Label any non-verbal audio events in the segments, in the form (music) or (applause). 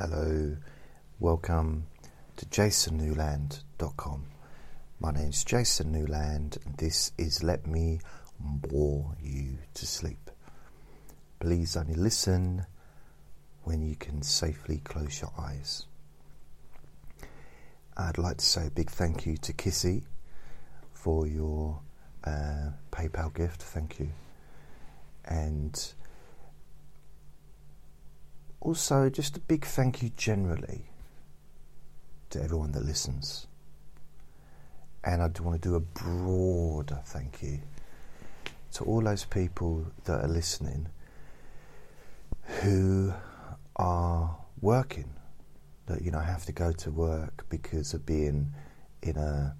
Hello, welcome to jasonnewland.com. My name is Jason Newland, and this is Let Me Bore You to Sleep. Please only listen when you can safely close your eyes. I'd like to say a big thank you to Kissy for your uh, PayPal gift. Thank you. And also, just a big thank you generally to everyone that listens. And I do want to do a broader thank you to all those people that are listening who are working, that you know have to go to work because of being in a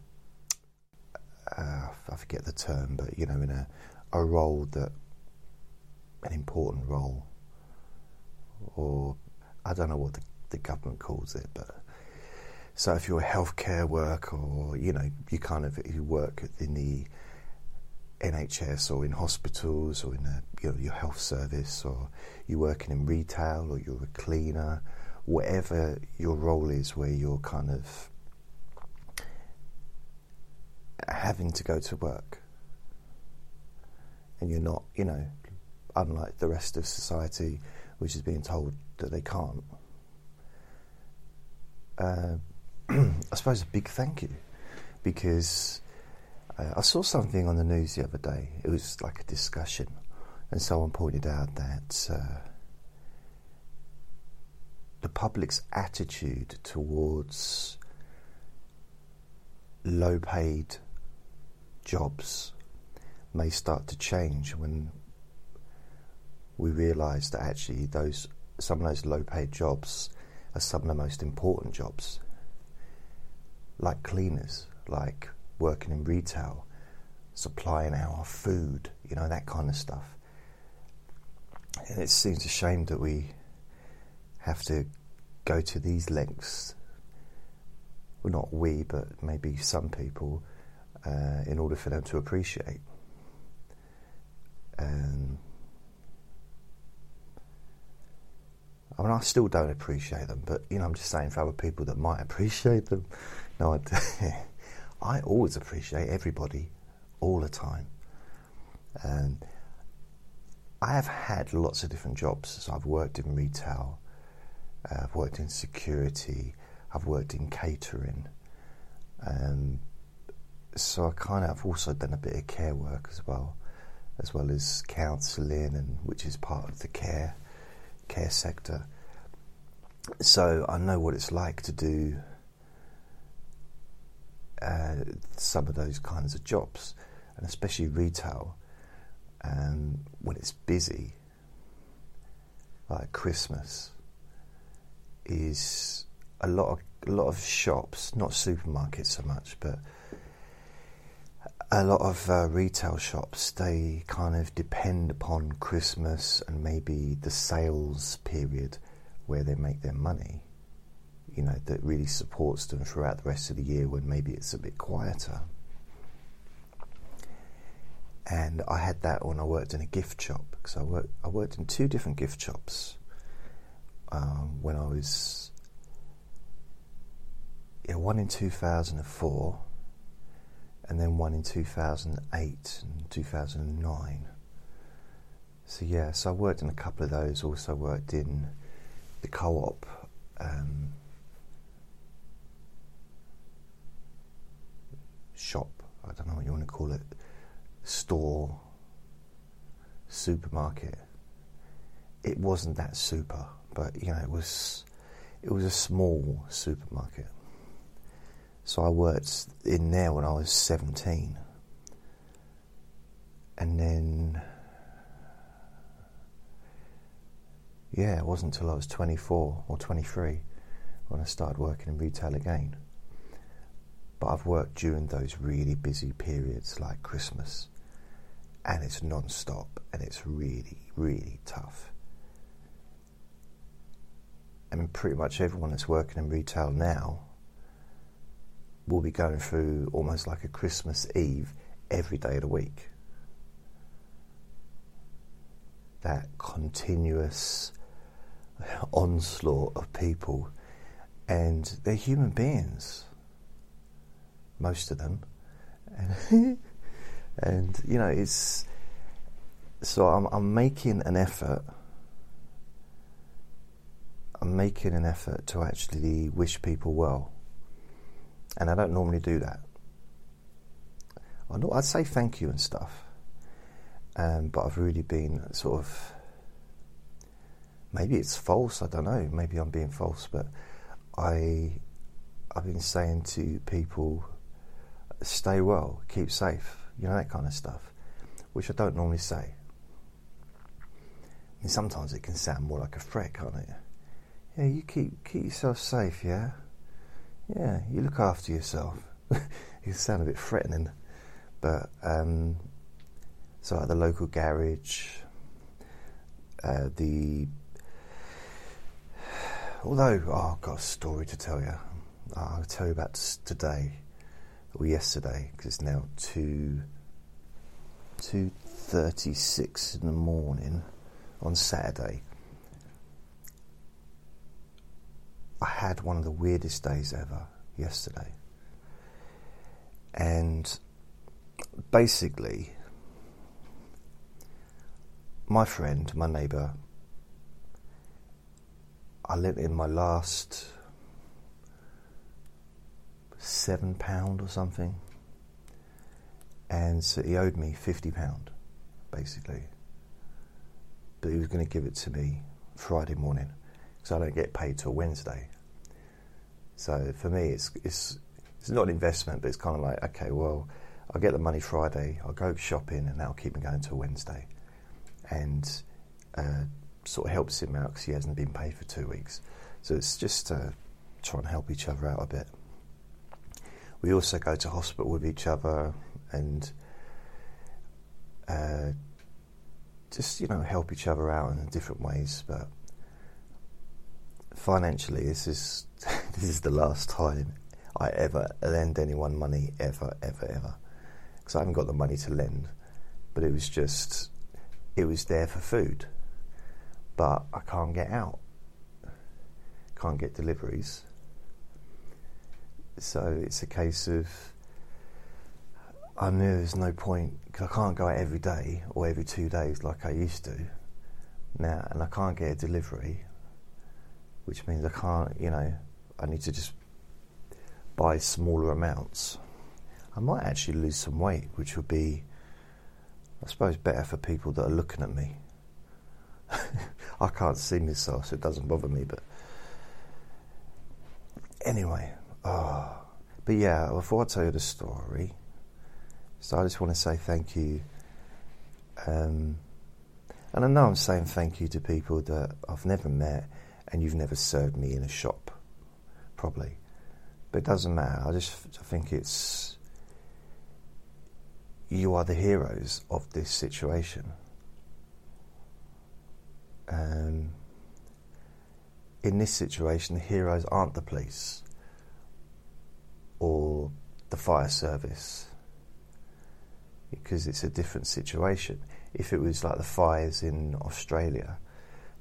uh, I forget the term, but you know in a a role that an important role or I don't know what the, the government calls it, but so if you're a healthcare worker or you know you kind of you work in the NHS or in hospitals or in a, you know, your health service or you're working in retail or you're a cleaner, whatever your role is, where you're kind of having to go to work and you're not, you know, unlike the rest of society which is being told that they can't. Uh, (clears throat) I suppose a big thank you because uh, I saw something on the news the other day. It was like a discussion, and someone pointed out that uh, the public's attitude towards low paid jobs may start to change when we realise that actually those some of those low paid jobs are some of the most important jobs, like cleaners, like working in retail, supplying our food, you know, that kind of stuff. And it seems a shame that we have to go to these lengths. Well, not we, but maybe some people, uh, in order for them to appreciate. And I mean, I still don't appreciate them, but you know, I'm just saying for other people that might appreciate them. No, I, (laughs) I always appreciate everybody, all the time. And I have had lots of different jobs. So I've worked in retail, uh, I've worked in security, I've worked in catering. Um, so I kind of have also done a bit of care work as well, as well as counselling, and which is part of the care care sector. So I know what it's like to do uh, some of those kinds of jobs, and especially retail. Um, when it's busy, like Christmas, is a lot of a lot of shops, not supermarkets so much, but a lot of uh, retail shops, they kind of depend upon Christmas and maybe the sales period where they make their money, you know, that really supports them throughout the rest of the year when maybe it's a bit quieter. And I had that when I worked in a gift shop because I worked, I worked in two different gift shops um, when I was, yeah, one in 2004 and then one in 2008 and 2009. So yeah, so I worked in a couple of those. Also worked in the co-op. Um, shop. I don't know what you want to call it. Store. Supermarket. It wasn't that super, but you know it was. It was a small supermarket. So I worked in there when I was 17. And then, yeah, it wasn't until I was 24 or 23 when I started working in retail again. But I've worked during those really busy periods like Christmas, and it's non stop and it's really, really tough. I mean, pretty much everyone that's working in retail now will be going through almost like a Christmas Eve every day of the week. That continuous onslaught of people, and they're human beings, most of them, and, (laughs) and you know it's so I'm, I'm making an effort. I'm making an effort to actually wish people well, and I don't normally do that. I know I'd say thank you and stuff, um, but I've really been sort of maybe it's false. I don't know. Maybe I'm being false, but I I've been saying to people, stay well, keep safe, you know that kind of stuff, which I don't normally say. I mean, sometimes it can sound more like a threat, can't it? Yeah, you keep keep yourself safe, yeah. Yeah, you look after yourself. (laughs) you sound a bit threatening, but um, so at the local garage, uh, the although oh, I've got a story to tell you. I'll tell you about today or yesterday because it's now two two thirty six in the morning on Saturday. I had one of the weirdest days ever yesterday, and basically, my friend, my neighbour, I lent him my last seven pound or something, and so he owed me fifty pound, basically. But he was going to give it to me Friday morning, because I don't get paid till Wednesday. So for me, it's it's it's not an investment, but it's kind of like okay, well, I'll get the money Friday, I'll go shopping, and that'll keep me going till Wednesday, and. Uh, sort of helps him out because he hasn't been paid for two weeks. So it's just uh, trying to help each other out a bit. We also go to hospital with each other and uh, just you know help each other out in different ways. But financially, this is this is the last time I ever lend anyone money ever, ever, ever. Because I haven't got the money to lend, but it was just it was there for food but I can't get out. Can't get deliveries. So it's a case of I knew there's no point because I can't go out every day or every two days like I used to now, and I can't get a delivery, which means I can't, you know, I need to just buy smaller amounts. I might actually lose some weight, which would be, I suppose, better for people that are looking at me. (laughs) I can't see myself, so it doesn't bother me. But anyway, oh. but yeah, before I tell you the story, so I just want to say thank you. Um, and I know I'm saying thank you to people that I've never met and you've never served me in a shop, probably. But it doesn't matter. I just I think it's you are the heroes of this situation. Um, in this situation, the heroes aren't the police or the fire service because it's a different situation. If it was like the fires in Australia,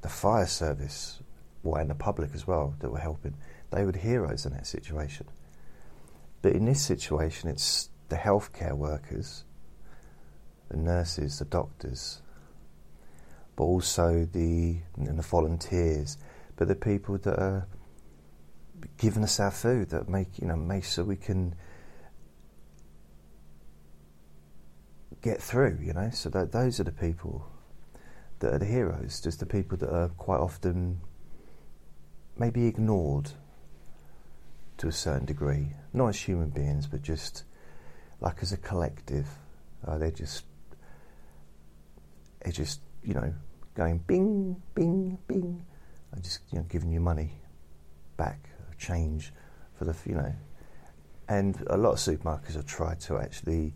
the fire service, well, and the public as well that were helping, they were the heroes in that situation. But in this situation, it's the healthcare workers, the nurses, the doctors, but also the and the volunteers, but the people that are giving us our food that make you know make so we can get through. You know, so that those are the people that are the heroes. Just the people that are quite often maybe ignored to a certain degree, not as human beings, but just like as a collective. Uh, they're just, they're just, you know, going bing, bing, bing, and just you know, giving you money back, change for the, you know. And a lot of supermarkets have tried to actually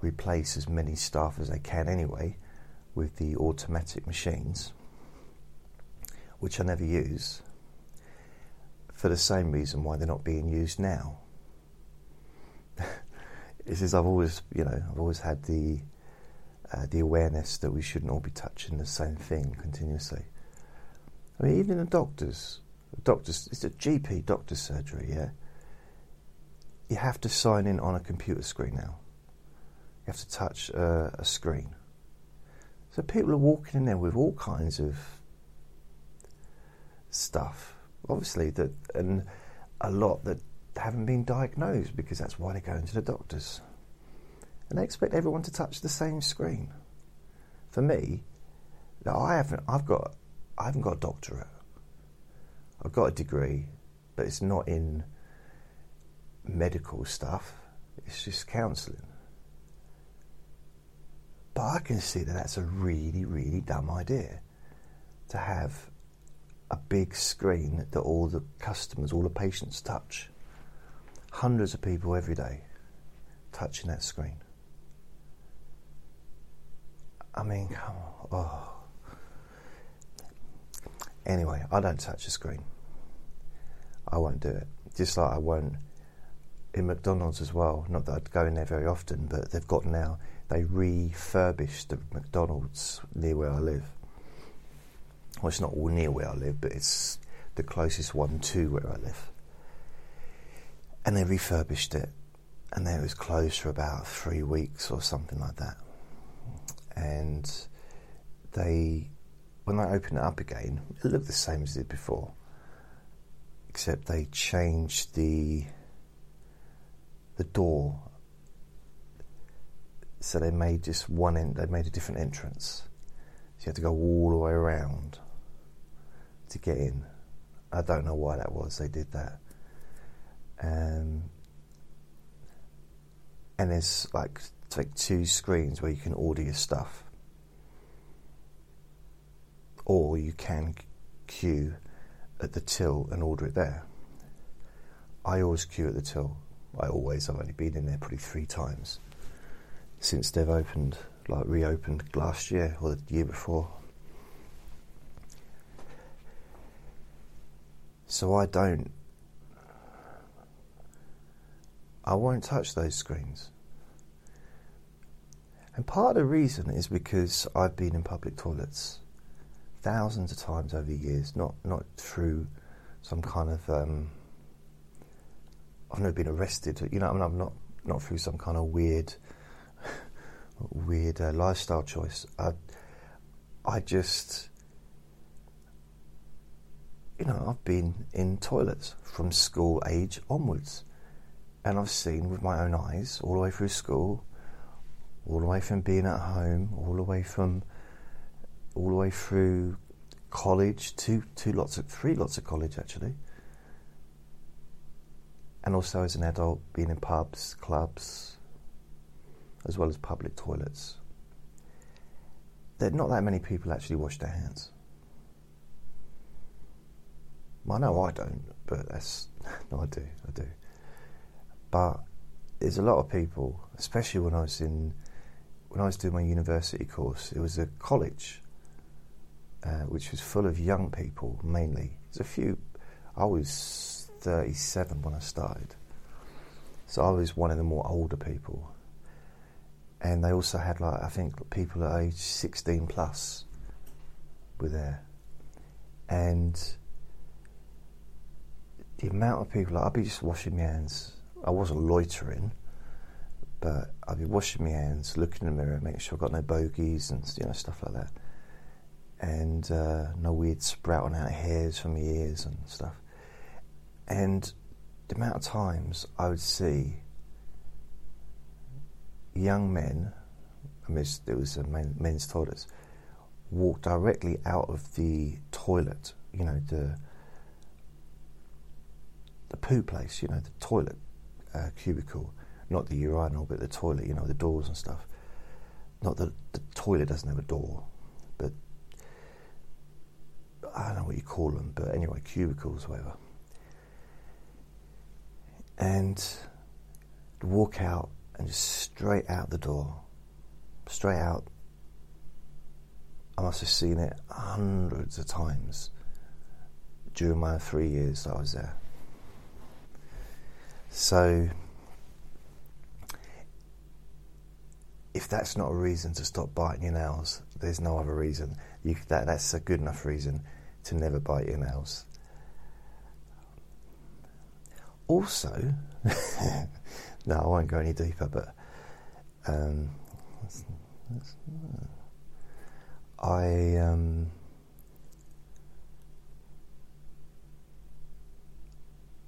replace as many staff as they can anyway with the automatic machines, which I never use, for the same reason why they're not being used now. (laughs) this is I've always, you know, I've always had the uh, the awareness that we shouldn't all be touching the same thing continuously. I mean, even the doctors, doctors, it's a GP doctor's surgery, yeah. You have to sign in on a computer screen now. You have to touch uh, a screen. So people are walking in there with all kinds of stuff, obviously that, and a lot that haven't been diagnosed because that's why they go into the doctors, and they expect everyone to touch the same screen. For me, now I haven't. I've got. I haven't got a doctorate. I've got a degree, but it's not in medical stuff. It's just counselling. But I can see that that's a really, really dumb idea to have a big screen that all the customers, all the patients touch. Hundreds of people every day touching that screen. I mean, come on. Oh. Anyway, I don't touch a screen. I won't do it. Just like I won't in McDonald's as well. Not that I'd go in there very often, but they've got now they refurbished the McDonald's near where I live. Well, it's not all near where I live, but it's the closest one to where I live. And they refurbished it, and then it was closed for about three weeks or something like that. And they, when they opened it up again, it looked the same as it did before, except they changed the the door so they made just one end, they made a different entrance. So you had to go all the way around to get in. I don't know why that was, they did that. Um, and there's like, like two screens where you can order your stuff. Or you can queue at the till and order it there. I always queue at the till. I always, I've only been in there probably three times since they've opened, like reopened last year or the year before. So I don't, I won't touch those screens. And part of the reason is because I've been in public toilets thousands of times over the years, not not through some kind of um, I've never been arrested, you know, I mean, I'm not not through some kind of weird (laughs) weird uh, lifestyle choice. I, I just, you know, I've been in toilets from school age onwards, and I've seen with my own eyes all the way through school, all the way from being at home, all the way from, all the way through college, two, two lots of, three lots of college actually, and also as an adult being in pubs, clubs, as well as public toilets, that not that many people actually wash their hands. Well, I know I don't, but that's (laughs) no, I do, I do. But there's a lot of people, especially when I was in when I was doing my university course. It was a college uh, which was full of young people mainly. There's a few. I was 37 when I started, so I was one of the more older people and they also had like I think people at age 16 plus were there, and the amount of people like, I'd be just washing my hands. I wasn't loitering, but I'd be washing my hands, looking in the mirror, making sure I've got no bogies and you know stuff like that, and uh, no weird sprouting out hairs from my ears and stuff, and the amount of times I would see young men, I mean, it was a men, men's toilets, walk directly out of the toilet, you know, the the poo place, you know, the toilet uh, cubicle, not the urinal, but the toilet, you know, the doors and stuff. Not that the toilet doesn't have a door, but I don't know what you call them, but anyway, cubicles, whatever. And walk out and just straight out the door, straight out. I must have seen it hundreds of times during my three years that I was there. So, if that's not a reason to stop biting your nails, there's no other reason. You, that, that's a good enough reason to never bite your nails. Also, (laughs) no, I won't go any deeper, but um, I. Um,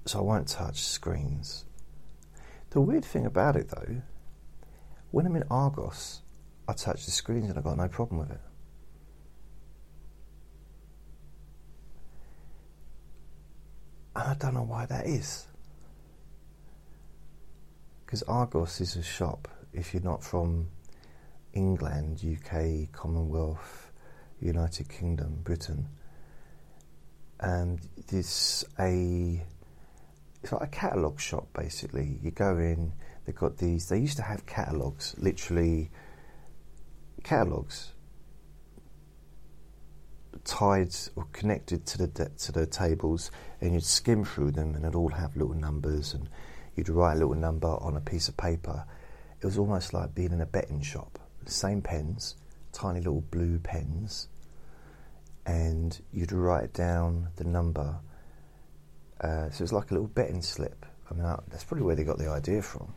so I won't touch screens. The weird thing about it, though, when I'm in Argos, I touch the screens and I've got no problem with it. And I don't know why that is. Because Argos is a shop, if you're not from England, UK, Commonwealth, United Kingdom, Britain, and it's a it's like a catalogue shop basically. You go in, they've got these. They used to have catalogues, literally catalogues tied or connected to the to the tables, and you'd skim through them, and it'd all have little numbers, and you'd write a little number on a piece of paper. It was almost like being in a betting shop. Same pens, tiny little blue pens, and you'd write down the number uh, so it's like a little betting slip. I mean, that's probably where they got the idea from.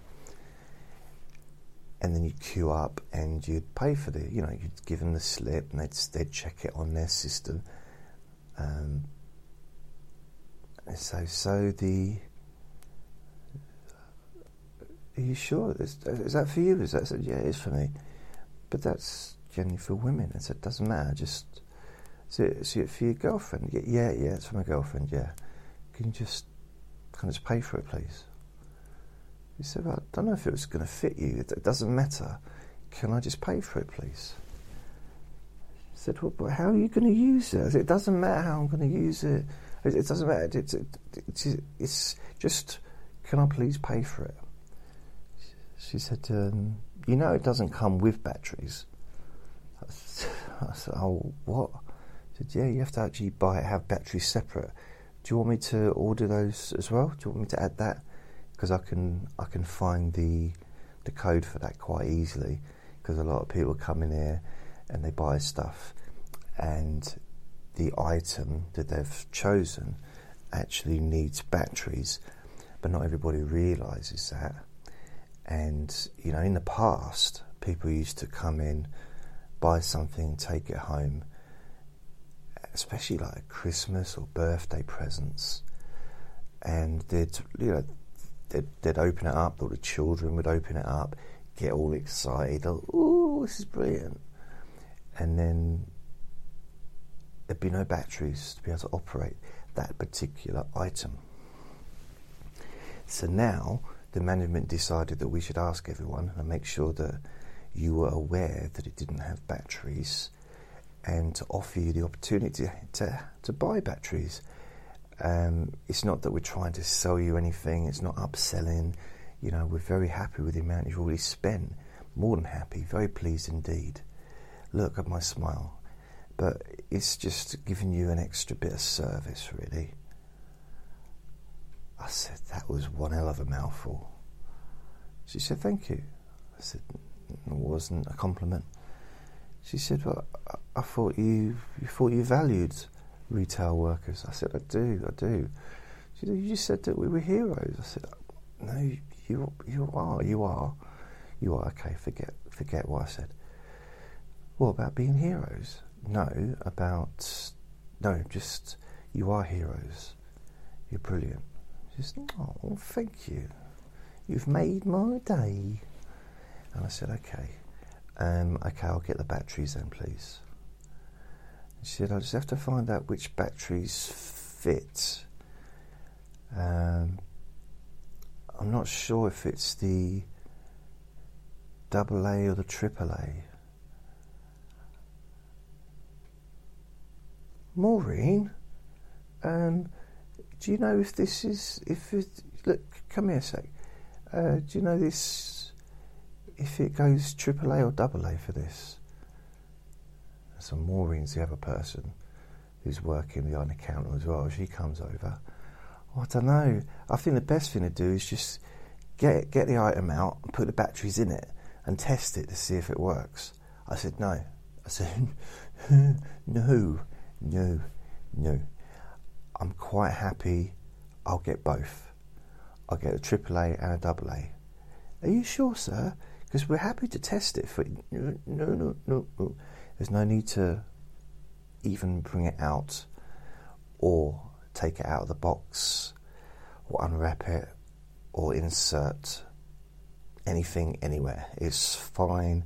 And then you'd queue up and you'd pay for the, you know, you'd give them the slip and they'd, they'd check it on their system. Um, so, so the. Are you sure? Is, is that for you? Is that? I said, yeah, it is for me. But that's generally for women. I said, it doesn't matter. Just. Is it, is it for your girlfriend? Yeah, yeah, it's for my girlfriend, yeah can you just kind of just pay for it, please? He said, well, I don't know if it was going to fit you. It, doesn't matter. Can I just pay for it, please? He said, well, but how are you going to use it? Said, it doesn't matter how I'm going to use it. It, it doesn't matter. It's, it, it's, it's, just, can I please pay for it? She said, um, you know it doesn't come with batteries. I said, oh, what? She said, yeah, you have to actually buy it, have batteries separate do you want me to order those as well? Do you want me to add that? Because I can I can find the the code for that quite easily. Because a lot of people come in here and they buy stuff, and the item that they've chosen actually needs batteries, but not everybody realizes that. And you know, in the past, people used to come in, buy something, take it home, especially like Christmas or birthday presents, and they'd you know they'd, they'd open it up, or the children would open it up, get all excited, oh, this is brilliant, and then there'd be no batteries to be able to operate that particular item. So now the management decided that we should ask everyone and make sure that you were aware that it didn't have batteries and to offer you the opportunity to, to buy batteries. Um, it's not that we're trying to sell you anything, it's not upselling. You know, we're very happy with the amount you've already spent. More than happy, very pleased indeed. Look at my smile. But it's just giving you an extra bit of service, really. I said, that was one hell of a mouthful. She said, thank you. I said, it wasn't a compliment. She said, "Well, I thought you you thought you valued retail workers." I said, "I do, I do." She said, "You just said that we were heroes." I said, "No, you you are, you are, you are." Okay, forget forget what I said. What about being heroes? No, about no, just you are heroes. You're brilliant. She said, "Oh, thank you. You've made my day." And I said, "Okay." Um, okay, I'll get the batteries then, please. She said, I just have to find out which batteries fit. Um, I'm not sure if it's the double A or the triple A. Maureen, um, do you know if this is if it look? Come here a sec. Uh, do you know this if it goes AAA or AA for this. So Maureen's the other person who's working behind the counter as well. She comes over. Oh, I don't know. I think the best thing to do is just get get the item out and put the batteries in it and test it to see if it works. I said no. I said (laughs) no, no. No. I'm quite happy I'll get both. I'll get a AAA and a double A. Are you sure, sir? Because we're happy to test it for. No, no, no, no. There's no need to even bring it out or take it out of the box or unwrap it or insert anything anywhere. It's fine.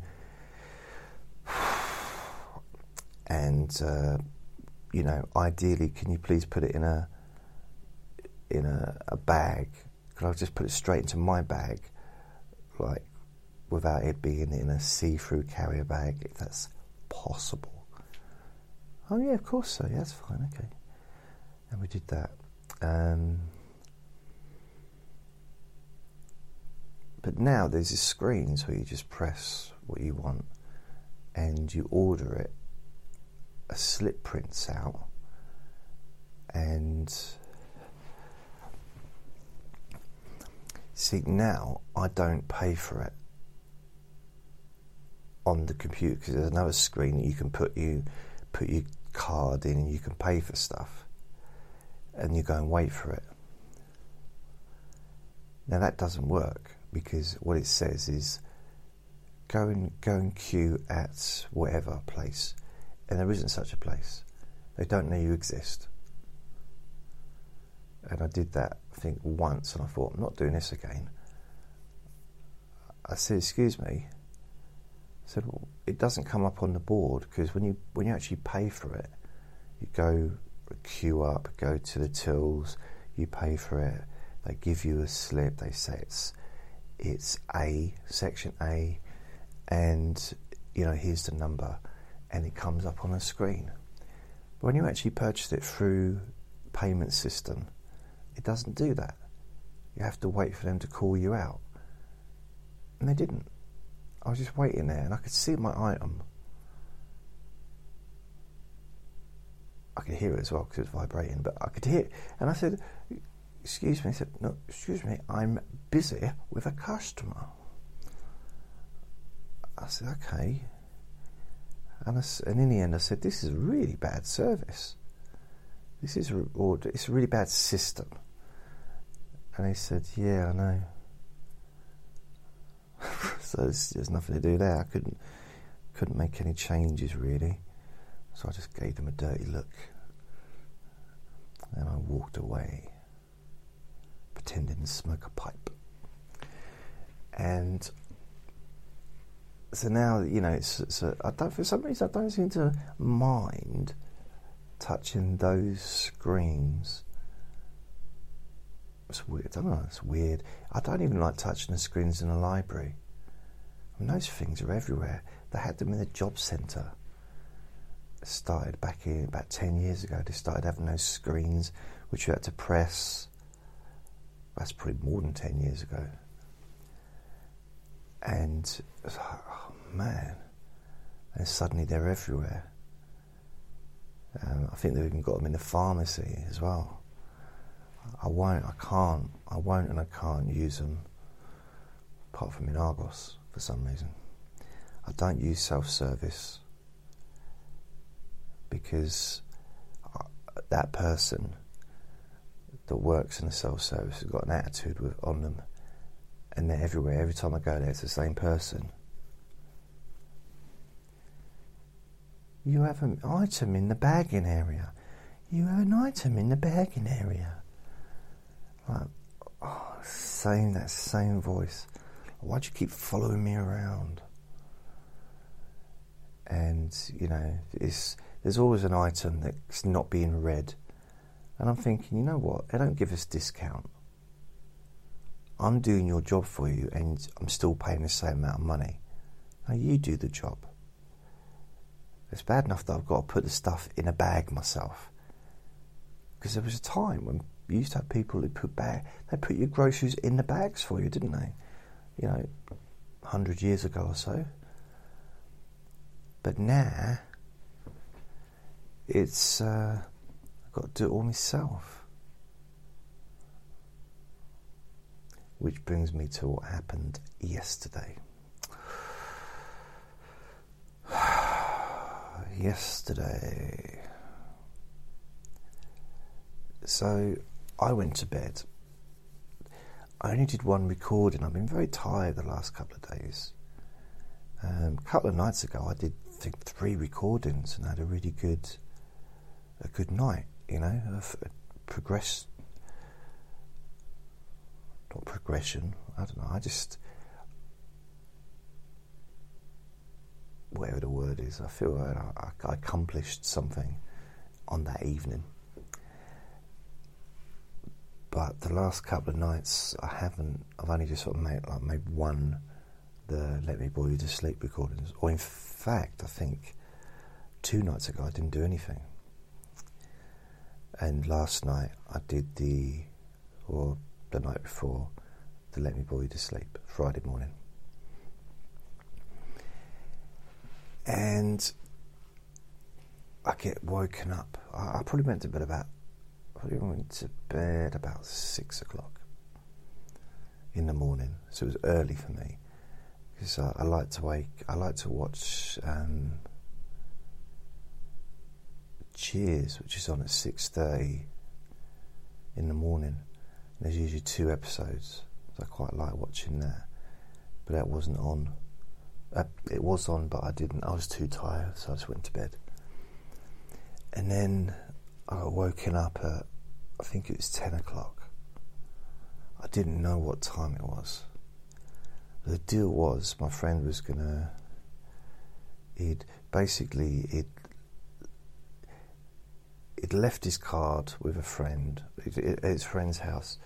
(sighs) And uh, you know, ideally, can you please put it in a in a, a bag? Could I just put it straight into my bag, like without it being in a see-through carrier bag, if that's possible? Oh yeah, of course so. Yeah, that's fine. Okay, and we did that. Um, but now there's these screens where you just press what you want and you order it a slip prints out and see now I don't pay for it on the computer because there's another screen that you can put you put your card in and you can pay for stuff and you go and wait for it now that doesn't work because what it says is go and go and queue at whatever place and there isn't such a place. They don't know you exist. And I did that, I think, once, and I thought, I'm not doing this again. I said, "Excuse me." I said, "Well, it doesn't come up on the board because when you when you actually pay for it, you go queue up, go to the tills, you pay for it. They give you a slip. They say it's it's A section A, and you know here's the number and it comes up on the screen. But when you actually purchase it through payment system, it doesn't do that. You have to wait for them to call you out. And they didn't. I was just waiting there and I could see my item. I could hear it as well because it was vibrating, but I could hear it. And I said, Excuse me. He said, No, excuse me, I'm busy with a customer. I said, Okay. And, I, and in the end, I said, "This is really bad service. This is or it's a really bad system." And he said, "Yeah, I know." So there's, there's, nothing to do there. I couldn't couldn't make any changes really, so I just gave them a dirty look, and I walked away, pretending to smoke a pipe. And so now you know it's, it's a, I don't for some reason I don't seem to mind touching those screens. It's weird. I don't know. It's weird. I don't even like touching the screens in a library. Mean, those things are everywhere. They had them in the job centre. Started back in about ten years ago. They started having those screens which you had to press. That's probably more than ten years ago. And oh man, and suddenly they're everywhere. Um, I think they've even got them in the pharmacy as well. I won't, I can't, I won't and I can't use them apart from in Argos for some reason. I don't use self service because that person that works in the self service has got an attitude with, on them and they're everywhere. Every time I go there, it's the same person. You have an item in the bagging area. You have an item in the bagging area. Like, oh, same that same voice. Why'd you keep following me around? And you know, it's there's always an item that's not being read, and I'm thinking, you know what? They don't give us discount. I'm doing your job for you and I'm still paying the same amount of money. Now you do the job. It's bad enough that I've got to put the stuff in a bag myself. Because there was a time when you used to have people who put bag, they put your groceries in the bags for you, didn't they? You know, hundred years ago or so. But now, it's uh, I've got to do it all myself. Which brings me to what happened yesterday. (sighs) yesterday, So I went to bed. I only did one recording. I've been very tired the last couple of days. Um, a couple of nights ago, I did I think three recordings and had a really good, a good night. You know, a, a progress, not progression. I don't know. I just whatever the word is. I feel like I, I accomplished something on that evening. But the last couple of nights, I haven't. I've only just sort of made like made one, the "Let Me Bore You to Sleep" recordings. Or in fact, I think two nights ago I didn't do anything. And last night I did the, or the night before, the "Let Me Bore You to Sleep" Friday morning. And I get woken up. I, I probably meant to bed about. Probably went to bed about six o'clock in the morning, so it was early for me because I, I like to wake. I like to watch um, Cheers, which is on at six thirty in the morning. There's usually two episodes, so I quite like watching that. But that wasn't on. Uh, it was on, but I didn't. I was too tired, so I just went to bed. And then I got woken up at, I think it was 10 o'clock. I didn't know what time it was. The deal was my friend was going to, he'd basically, he'd, he'd left his card with a friend at his friend's house,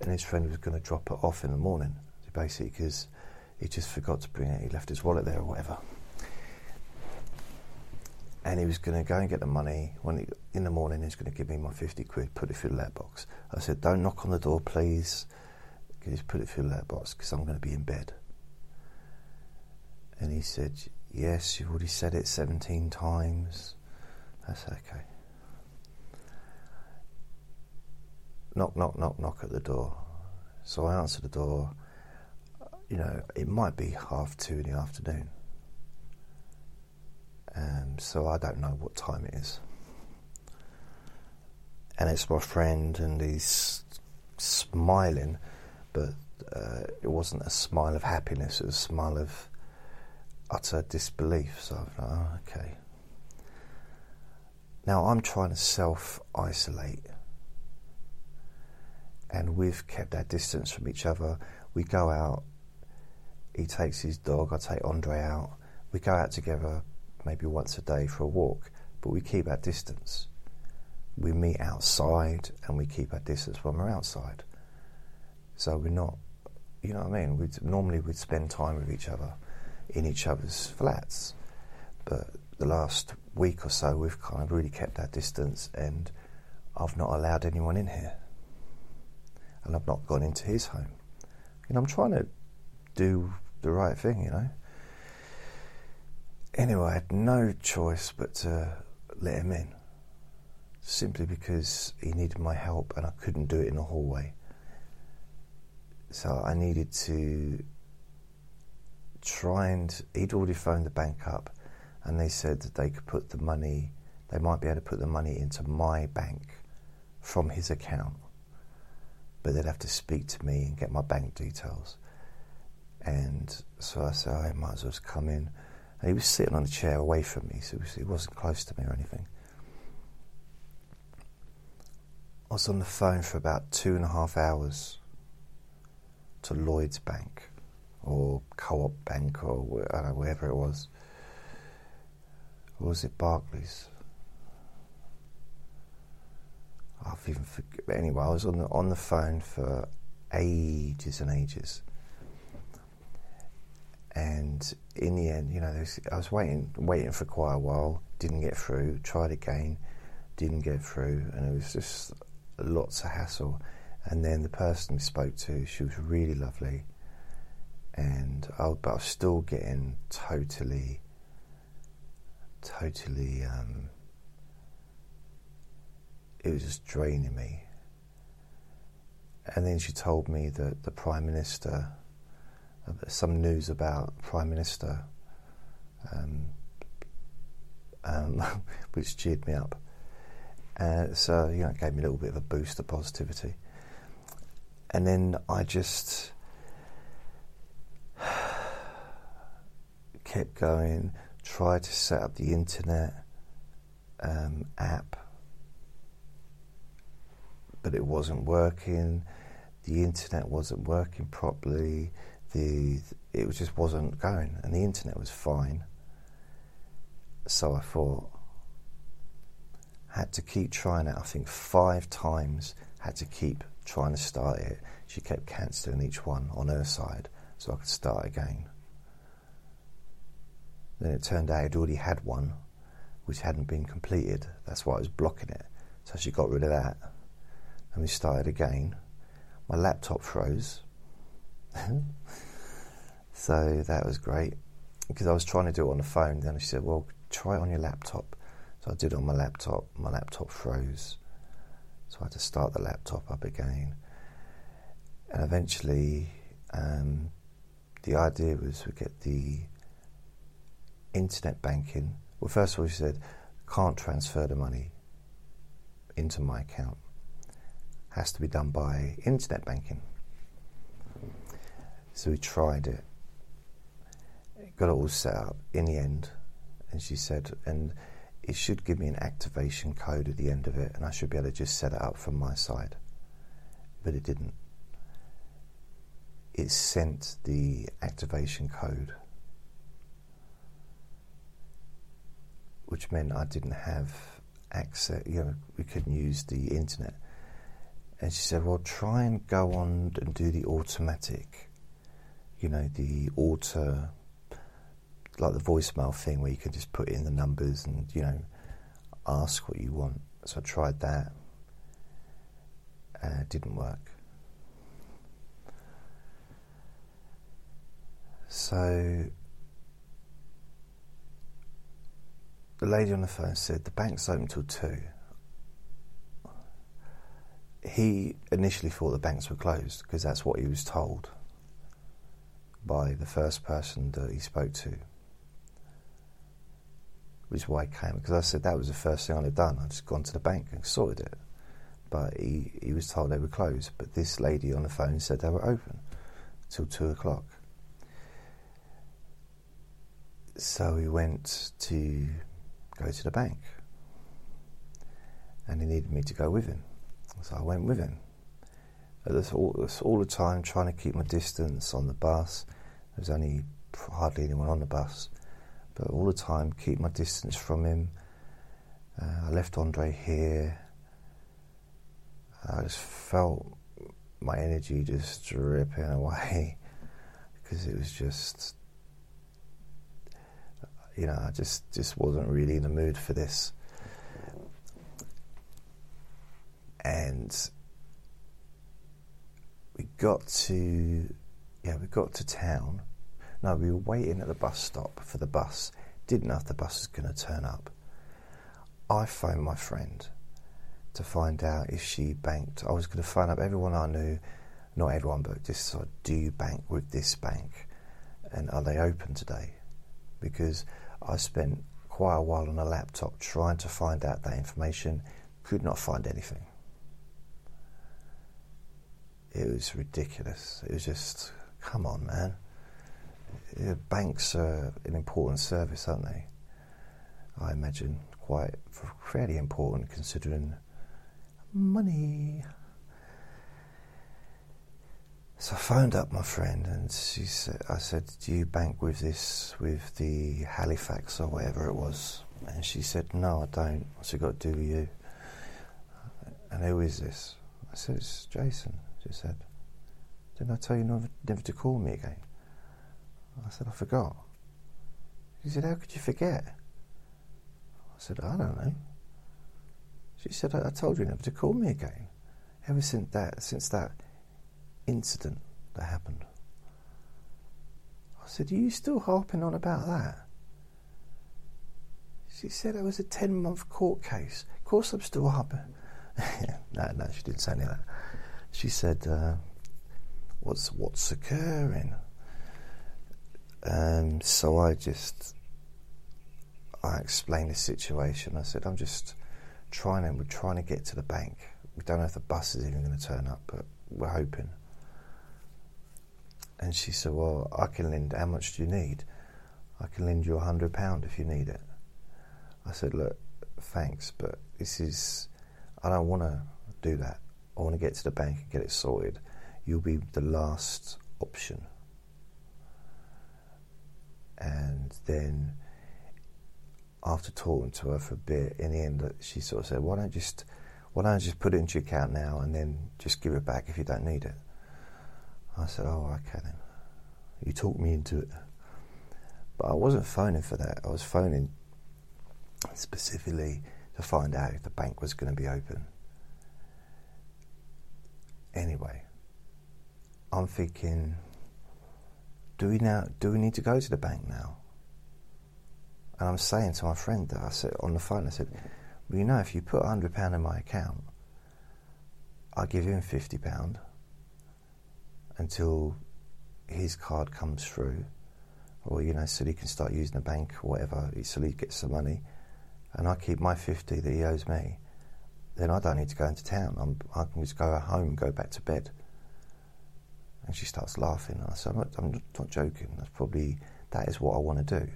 and his friend was going to drop it off in the morning, basically, because he just forgot to bring it. He left his wallet there or whatever and he was going to go and get the money when he, in the morning. He's going to give me my fifty quid, put it through the letterbox. I said, "Don't knock on the door, please. Just put it through the letterbox because I'm going to be in bed." And he said, "Yes, you've already said it seventeen times. That's okay." Knock, knock, knock, knock at the door. So I answer the door. You know, it might be half two in the afternoon um, so I don't know what time it is. And it's my friend, and he's smiling, but uh, it wasn't a smile of happiness, it was a smile of utter disbelief. So I'm like, oh, okay. Now I'm trying to self isolate, and we've kept our distance from each other. We go out, he takes his dog, I take Andre out, we go out together maybe once a day for a walk, but we keep our distance. We meet outside and we keep our distance when we're outside. So we're not, you know what I mean? We'd, normally we'd spend time with each other in each other's flats, but the last week or so we've kind of really kept our distance and I've not allowed anyone in here. And I've not gone into his home. And I'm trying to do the right thing, you know anyway, I had no choice but to let him in, simply because he needed my help and I couldn't do it in the hallway. So I needed to try and. He'd already phoned the bank up, and they said that they could put the money. They might be able to put the money into my bank from his account, but they'd have to speak to me and get my bank details. And so I said, I might as well just come in and he was sitting on a chair away from me, so he wasn't close to me or anything. I was on the phone for about two and a half hours to Lloyd's Bank or Co-op Bank or I don't know, wherever it was. Or was it Barclays? I've even forget. Anyway, I was on the on the phone for ages and ages, and in the end, you know, I was waiting, waiting for quite a while, didn't get through, tried again, didn't get through, and it was just lots of hassle. And then the person we spoke to, she was really lovely, and I, but I was still getting totally, totally. Um, it was just draining me. And then she told me that the prime minister some news about Prime Minister, um, um, (laughs) which cheered me up. Uh, so, you know, it gave me a little bit of a boost of positivity. And then I just (sighs) kept going, tried to set up the internet um, app, but it wasn't working. The internet wasn't working properly. The it just wasn't going, and the internet was fine. So I thought, had to keep trying it. I think five times had to keep trying to start it. She kept cancelling each one on her side, so I could start again. Then it turned out I'd already had one, which hadn't been completed. That's why I was blocking it. So she got rid of that, and we started again. My laptop froze. (laughs) so that was great because I was trying to do it on the phone. Then she said, "Well, try it on your laptop." So I did it on my laptop. My laptop froze, so I had to start the laptop up again. And eventually, um, the idea was we get the internet banking. Well, first of all, she said, "Can't transfer the money into my account. Has to be done by internet banking." So we tried it, got it all set up in the end, and she said, and it should give me an activation code at the end of it, and I should be able to just set it up from my side. But it didn't. It sent the activation code, which meant I didn't have access, you know, we couldn't use the internet. And she said, Well, try and go on and do the automatic you know, the auto, like the voicemail thing where you can just put in the numbers and, you know, ask what you want. So I tried that. Uh, it didn't work. So the lady on the phone said the bank's open till two. He initially thought the banks were closed because that's what he was told by the first person that he spoke to. Which is why he came, because I said that was the first thing I'd have done. I'd just gone to the bank and sorted it. But he, he was told they were closed. But this lady on the phone said they were open till two o'clock. So he went to go to the bank. And he needed me to go with him. So I went with him. All, all the time trying to keep my distance on the bus. There was only hardly anyone on the bus, but all the time keep my distance from him. Uh, I left Andre here. I just felt my energy just dripping away (laughs) because it was just, you know, I just just wasn't really in the mood for this. And we got to yeah we got to town. No we were waiting at the bus stop for the bus. Didn't know if the bus was going to turn up. I phoned my friend to find out if she banked. I was going to phone up everyone I knew not everyone but just sort of, do you bank with this bank? And are they open today? Because I spent quite a while on a laptop trying to find out that information. Could not find anything it was ridiculous. It was just, come on, man. Banks are an important service, aren't they? I imagine quite fairly important considering money. So I phoned up my friend and she said, I said, do you bank with this, with the Halifax or whatever it was? And she said, no, I don't. What's it got to do with you? Uh, and who is this? I said, it's Jason she said. Didn't I tell you never, never to call me again? I said, I forgot. She said, How could you forget? I said, I don't know. She said, I, I told you never to call me again. Ever since that, since that incident that happened. I said, Are you still harping on about that? She said it was a 10 month court case. Of course, I'm still harping. (laughs) no, no, she didn't say any of that she said, uh, "What's what's occurring?" Um, so I just I explained the situation. I said, "I'm just trying to, we're trying to get to the bank. We don't know if the bus is even going to turn up, but we're hoping. And she said, Well, I can lend, how much do you need? I can lend you a hundred pound if you need it. I said, Look, thanks, but this is, I don't want to do that. I want to get to the bank and get it sorted. You'll be the last option. And then, after talking to her for a bit, in the end, she sort of said, "Why don't just, why don't I just put it into your account now and then just give it back if you don't need it?" I said, "Oh, okay then." You talked me into it, but I wasn't phoning for that. I was phoning specifically to find out if the bank was going to be open. Anyway, I'm thinking, do we now? Do we need to go to the bank now? And I'm saying to my friend that I said on the phone, I said, well, you know, if you put hundred pound in my account, I give him fifty pound until his card comes through, or you know, so he can start using the bank or whatever, so he gets some money, and I keep my fifty that he owes me. Then I don't need to go into town. I'm, i can just go home and go back to bed. And she starts laughing. And I said, I'm not, I'm not joking. That's probably that is what I want to do.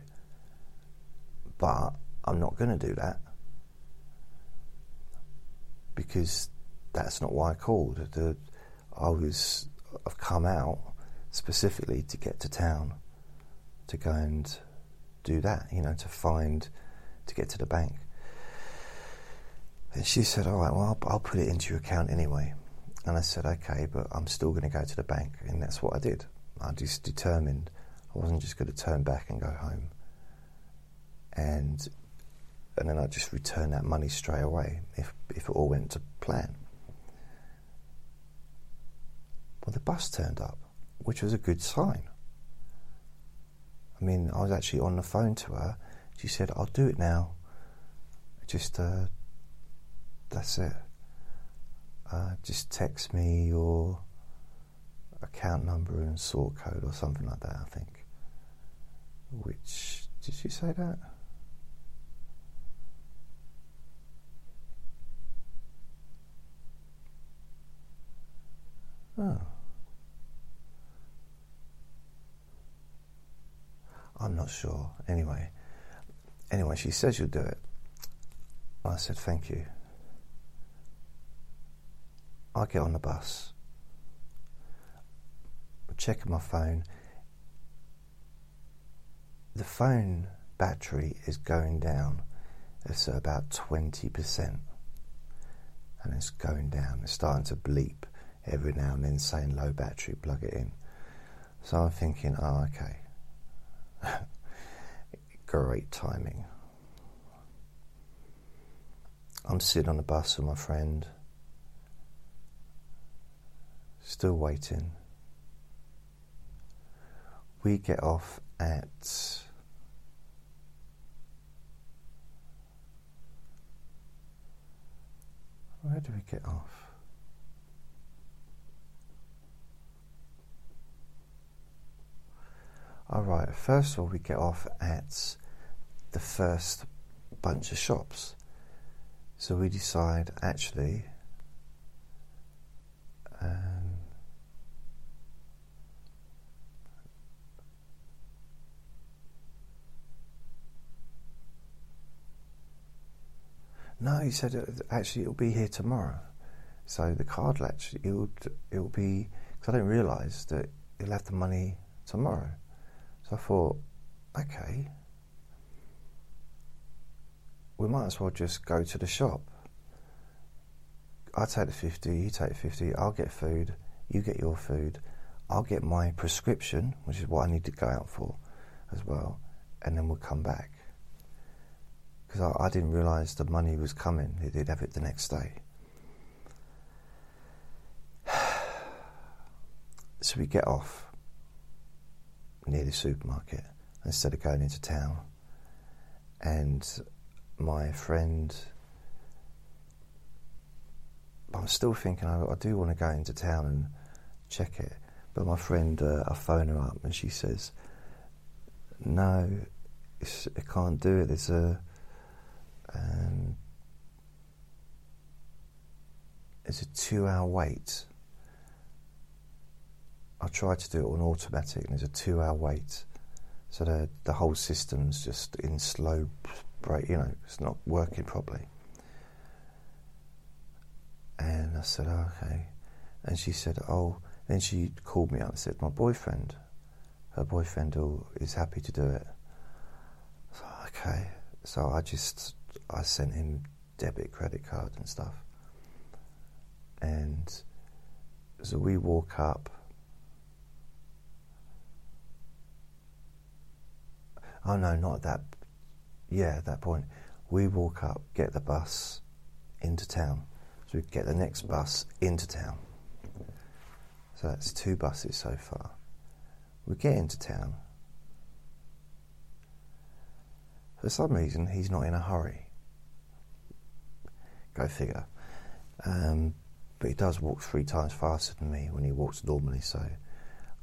But I'm not going to do that because that's not why I called. The, I was I've come out specifically to get to town to go and do that. You know, to find to get to the bank. And she said, "All right, well, I'll, I'll put it into your account anyway." And I said, "Okay, but I'm still going to go to the bank," and that's what I did. I just determined I wasn't just going to turn back and go home. And and then I just return that money straight away if if it all went to plan. Well, the bus turned up, which was a good sign. I mean, I was actually on the phone to her. She said, "I'll do it now. Just uh, that's it. Uh, just text me your account number and sort code or something like that." I think. Which did she say that? Oh. I'm not sure. Anyway, anyway, she says you'll do it. I said thank you. I get on the bus. I'm checking my phone. The phone battery is going down. It's about twenty percent, and it's going down. It's starting to bleep every now and then saying low battery, plug it in. So I'm thinking, oh, okay. (laughs) Great timing. I'm sitting on the bus with my friend, still waiting. We get off at where do we get off? All right, first of all, we get off at the first bunch of shops. So we decide actually. Um, no, he said uh, actually it'll be here tomorrow. So the card actually it'll it'll be because I didn't realise that he'll have the money tomorrow. So I thought, okay, we might as well just go to the shop. I take the 50, you take the 50, I'll get food, you get your food, I'll get my prescription, which is what I need to go out for as well, and then we'll come back. Because I, I, didn't realise the money was coming, they'd have it the next day. (sighs) so we get off near the supermarket instead of going into town. And my friend, I'm still thinking I, I, do want to go into town and check it. But my friend, uh, I phone her up and she says, "No, I can't do it. There's a um, there's a two hour wait. I tried to do it on automatic and there's a two hour wait. So the, the whole system's just in slow break, you know, it's not working properly. And I said, oh, okay. And she said, oh, then she called me up and said, my boyfriend, her boyfriend is happy to do it. So, okay. So I just, I sent him debit, credit card and stuff. And so we walk up. Oh no, not that. Yeah, at that point. We walk up, get the bus into town. So we get the next bus into town. So that's two buses so far. We get into town. For some reason, he's not in a hurry. Go figure. Um, but he does walk three times faster than me when he walks normally, so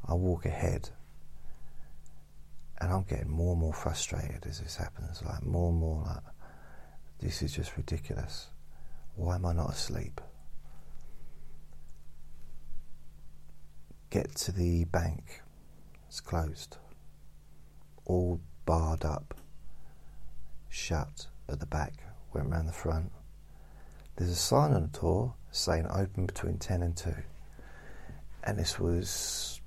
I walk ahead. And I'm getting more and more frustrated as this happens. Like, more and more like, this is just ridiculous. Why am I not asleep? Get to the bank. It's closed. All barred up. Shut at the back. Went round the front. There's a sign on the door saying open between 10 and 2. And this was,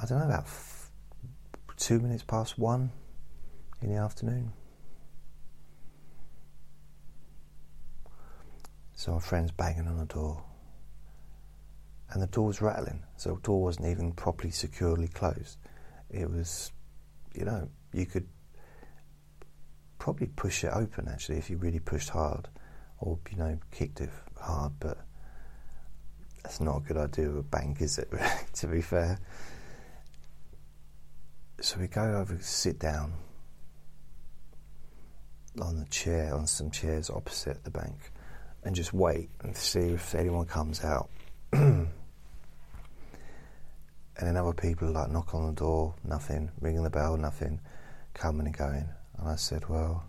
I don't know, about f- two minutes past one in the afternoon. So my friend's banging on the door. And the door was rattling. So the door wasn't even properly securely closed. It was, you know, you could probably push it open actually if you really pushed hard or, you know, kicked it hard, but that's not a good idea of a bank, is it, (laughs) to be fair? So we go over, sit down on the chair, on some chairs opposite the bank, and just wait and see if anyone comes out. (clears throat) and then other people like knock on the door, nothing, ringing the bell, nothing, coming and going. And I said, well,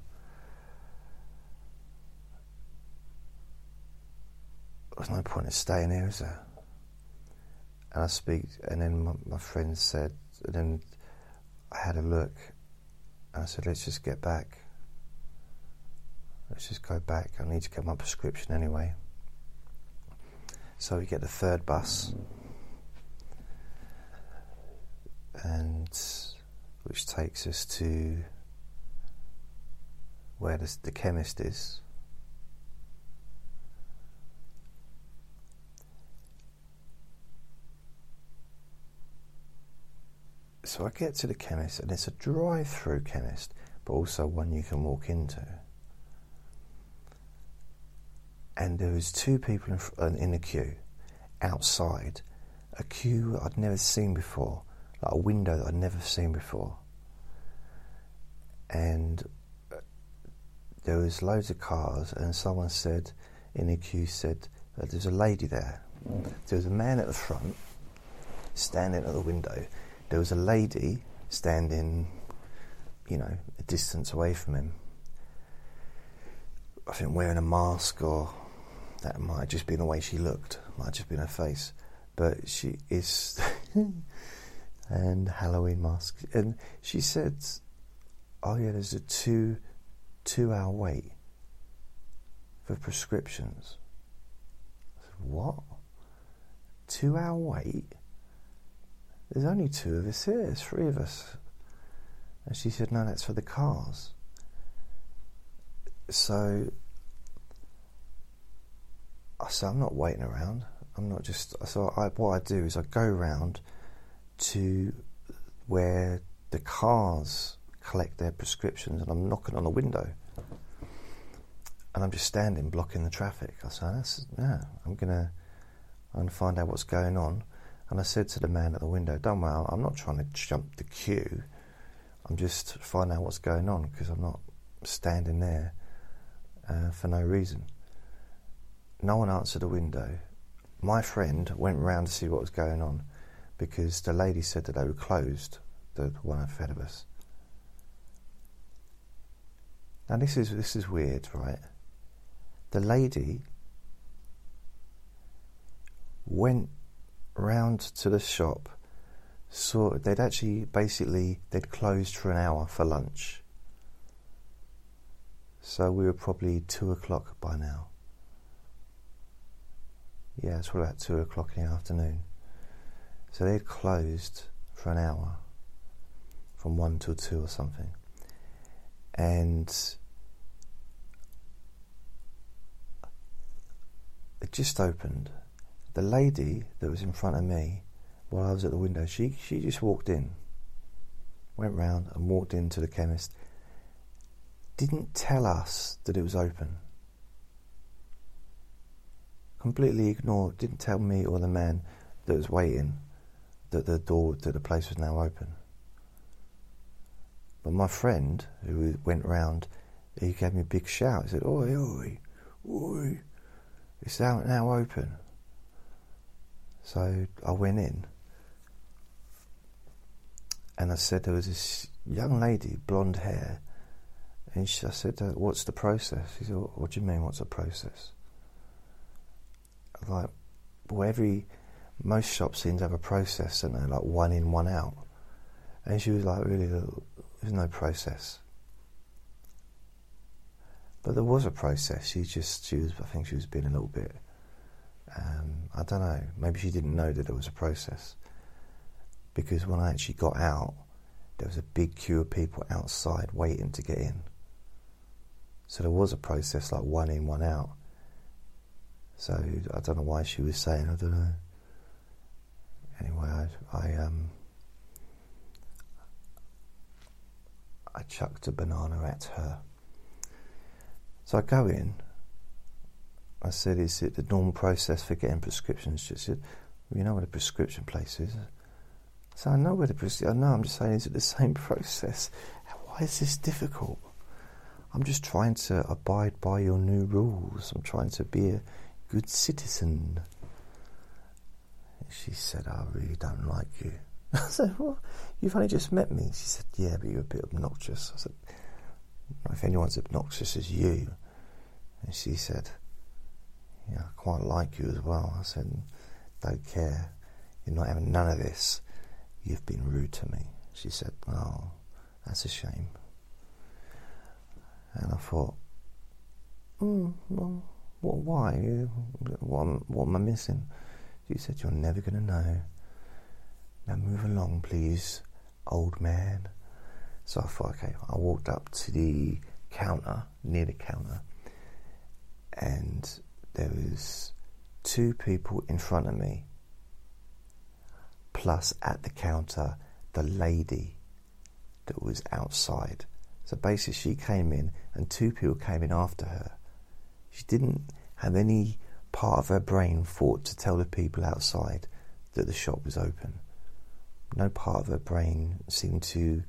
there's no point in staying here, is there? And I speak, and then my, my friend said, and then I had a look, and I said, let's just get back. Let's just go back. I need to get my prescription anyway. So we get the third bus, and which takes us to where the, the chemist is. So I get to the chemist, and it's a drive through chemist, but also one you can walk into. And there was two people in, in the queue outside, a queue I'd never seen before, like a window that I'd never seen before. And uh, there was loads of cars, and someone said in the queue said, "There's a lady there." There was a man at the front, standing at the window, there was a lady standing, you know, a distance away from him. I think wearing a mask, or that might have just been the way she looked, might have just been her face. But she is, (laughs) and Halloween mask. And she said, "Oh yeah, there's a two, two-hour wait for prescriptions." I said, "What? Two-hour wait?" There's only two of us here, there's three of us. And she said, No, that's for the cars. So I said, I'm not waiting around. I'm not just. So I, what I do is I go around to where the cars collect their prescriptions and I'm knocking on the window. And I'm just standing blocking the traffic. I said, That's, yeah, I'm going to find out what's going on. And I said to the man at the window, Don't worry, I'm not trying to jump the queue. I'm just finding out what's going on because I'm not standing there uh, for no reason. No one answered the window. My friend went round to see what was going on because the lady said that they were closed, the one ahead of us. Now this is this is weird, right? The lady went round to the shop, saw they'd actually basically they'd closed for an hour for lunch. So we were probably two o'clock by now. Yeah, it's probably about two o'clock in the afternoon. So they'd closed for an hour, from one till two or something. And it just opened. The lady that was in front of me while I was at the window, she, she just walked in, went round and walked into the chemist. Didn't tell us that it was open. Completely ignored, didn't tell me or the man that was waiting that the door to the place was now open. But my friend, who went round, he gave me a big shout. He said, Oi, oi, oi, it's out now open. So I went in and I said there was this young lady, blonde hair, and she, I said, uh, "What's the process?" He said, "What do you mean? What's the process?" Like, well, every most shops seem to have a process, don't they? Like one in, one out. And she was like, "Really, there's no process." But there was a process. She just, she was, I think she was being a little bit, um, I don't know, maybe she didn't know that there was a process. Because when I actually got out, there was a big queue of people outside waiting to get in. So there was a process like one in, one out. So I don't know why she was saying, I don't know. Anyway, I, I um, I chucked a banana at her. So I go in. I said, "Is it the normal process for getting prescriptions?" She said, well, "You know what a prescription place is." So I know where the prescription. I know. I'm just saying, is it the same (laughs) process? Why is this difficult? I'm just trying to abide by your new rules. I'm trying to be a good citizen. She said, I really don't like you. (laughs) I said, Well, you've only just met me. She said, Yeah, but you're a bit obnoxious. I said, if anyone's obnoxious as you. And she said, Yeah, I quite like you as well. I said, Don't care. You're not having none of this. You've been rude to me. She said, Oh, that's a shame. And I thought, mm, well, what, why? What, what am I missing? She said, You're never going to know. Now move along, please, old man. So I thought, okay, I walked up to the counter, near the counter, and there was two people in front of me, plus at the counter, the lady that was outside. So basically, she came in, and two people came in after her. She didn't have any part of her brain thought to tell the people outside that the shop was open. No part of her brain seemed to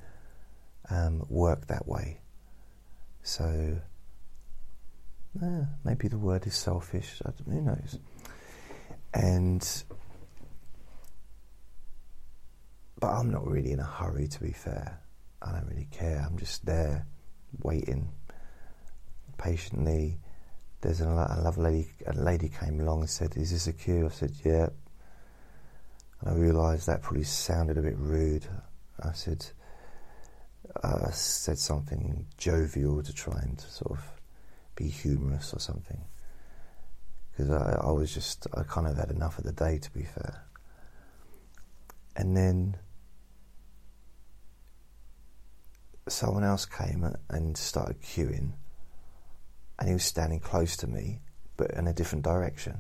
um, work that way. So, eh, maybe the word is selfish, who knows? And, but I'm not really in a hurry to be fair. I don't really care. I'm just there waiting patiently. There's a, a lovely lady, a lady came along and said, Is this a queue? I said, Yeah. And I realised that probably sounded a bit rude. I said, uh, said something jovial to try and sort of be humorous or something. Because I, I was just, I kind of had enough of the day, to be fair. And then someone else came and started queuing, and he was standing close to me, but in a different direction.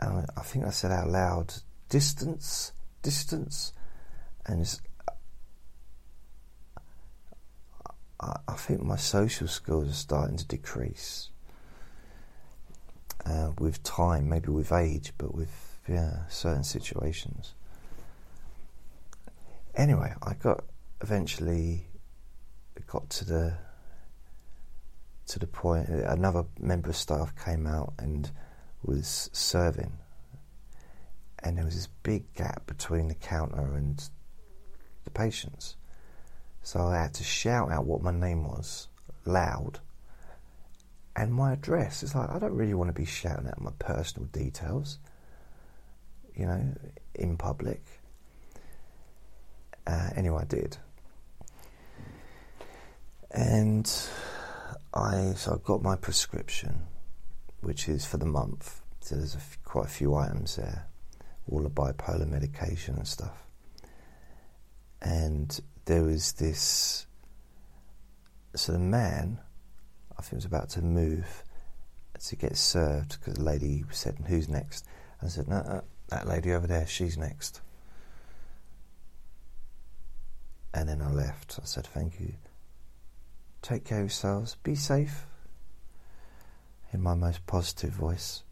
And I think I said out loud, distance, distance. And I, think my social skills are starting to decrease uh, with time, maybe with age, but with yeah, certain situations. Anyway, I got eventually got to the to the point. Another member of staff came out and was serving, and there was this big gap between the counter and the patients. So I had to shout out what my name was loud and my address. It's like, I don't really want to be shouting out my personal details. you know, in public. Uh, anyway, I did. And I so I got my prescription, which is for the month. So there's a f- quite a few items there, all the bipolar medication and stuff. And there was this. So the man, I think, was about to move to get served because the lady said, "Who's next?" I said, "No, no that lady over there. She's next." And then I left. I said, "Thank you." Take care of yourselves. Be safe. In my most positive voice.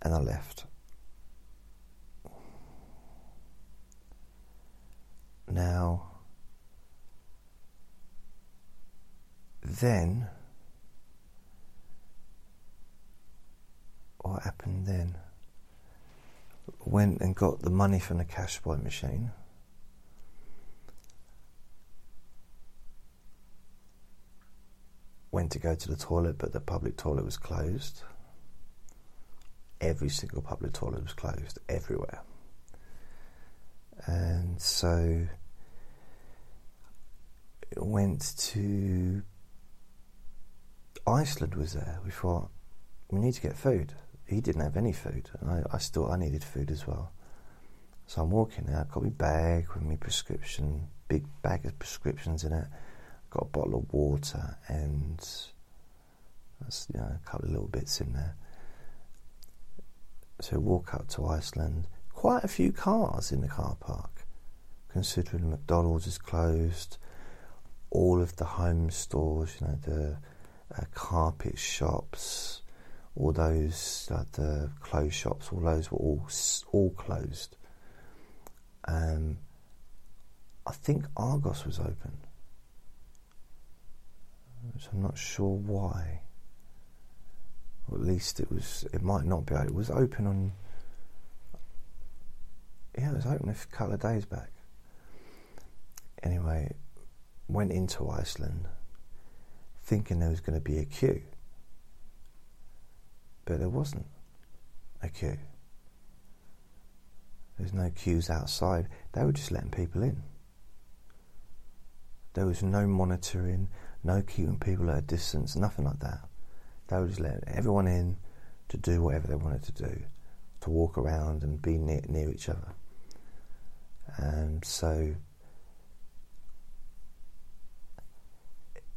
And I left. Now, then, what happened then? Went and got the money from the cash point machine. went to go to the toilet, but the public toilet was closed. Every single public toilet was closed, everywhere. And so went to Iceland was there. We thought we need to get food. He didn't have any food, and I, I still I needed food as well. So I'm walking out, got my bag with my prescription, big bag of prescriptions in it got a bottle of water and that's you know, a couple of little bits in there. So walk up to Iceland. Quite a few cars in the car park, considering McDonald's is closed. All of the home stores, you know, the uh, carpet shops, all those like the clothes shops, all those were all all closed. Um, I think Argos was open so I'm not sure why. Or at least it was. It might not be. It was open on. Yeah, it was open a couple of days back. Anyway, went into Iceland, thinking there was going to be a queue, but there wasn't a queue. There's no queues outside. They were just letting people in. There was no monitoring, no keeping people at a distance, nothing like that. They were just letting everyone in to do whatever they wanted to do, to walk around and be near, near each other. And so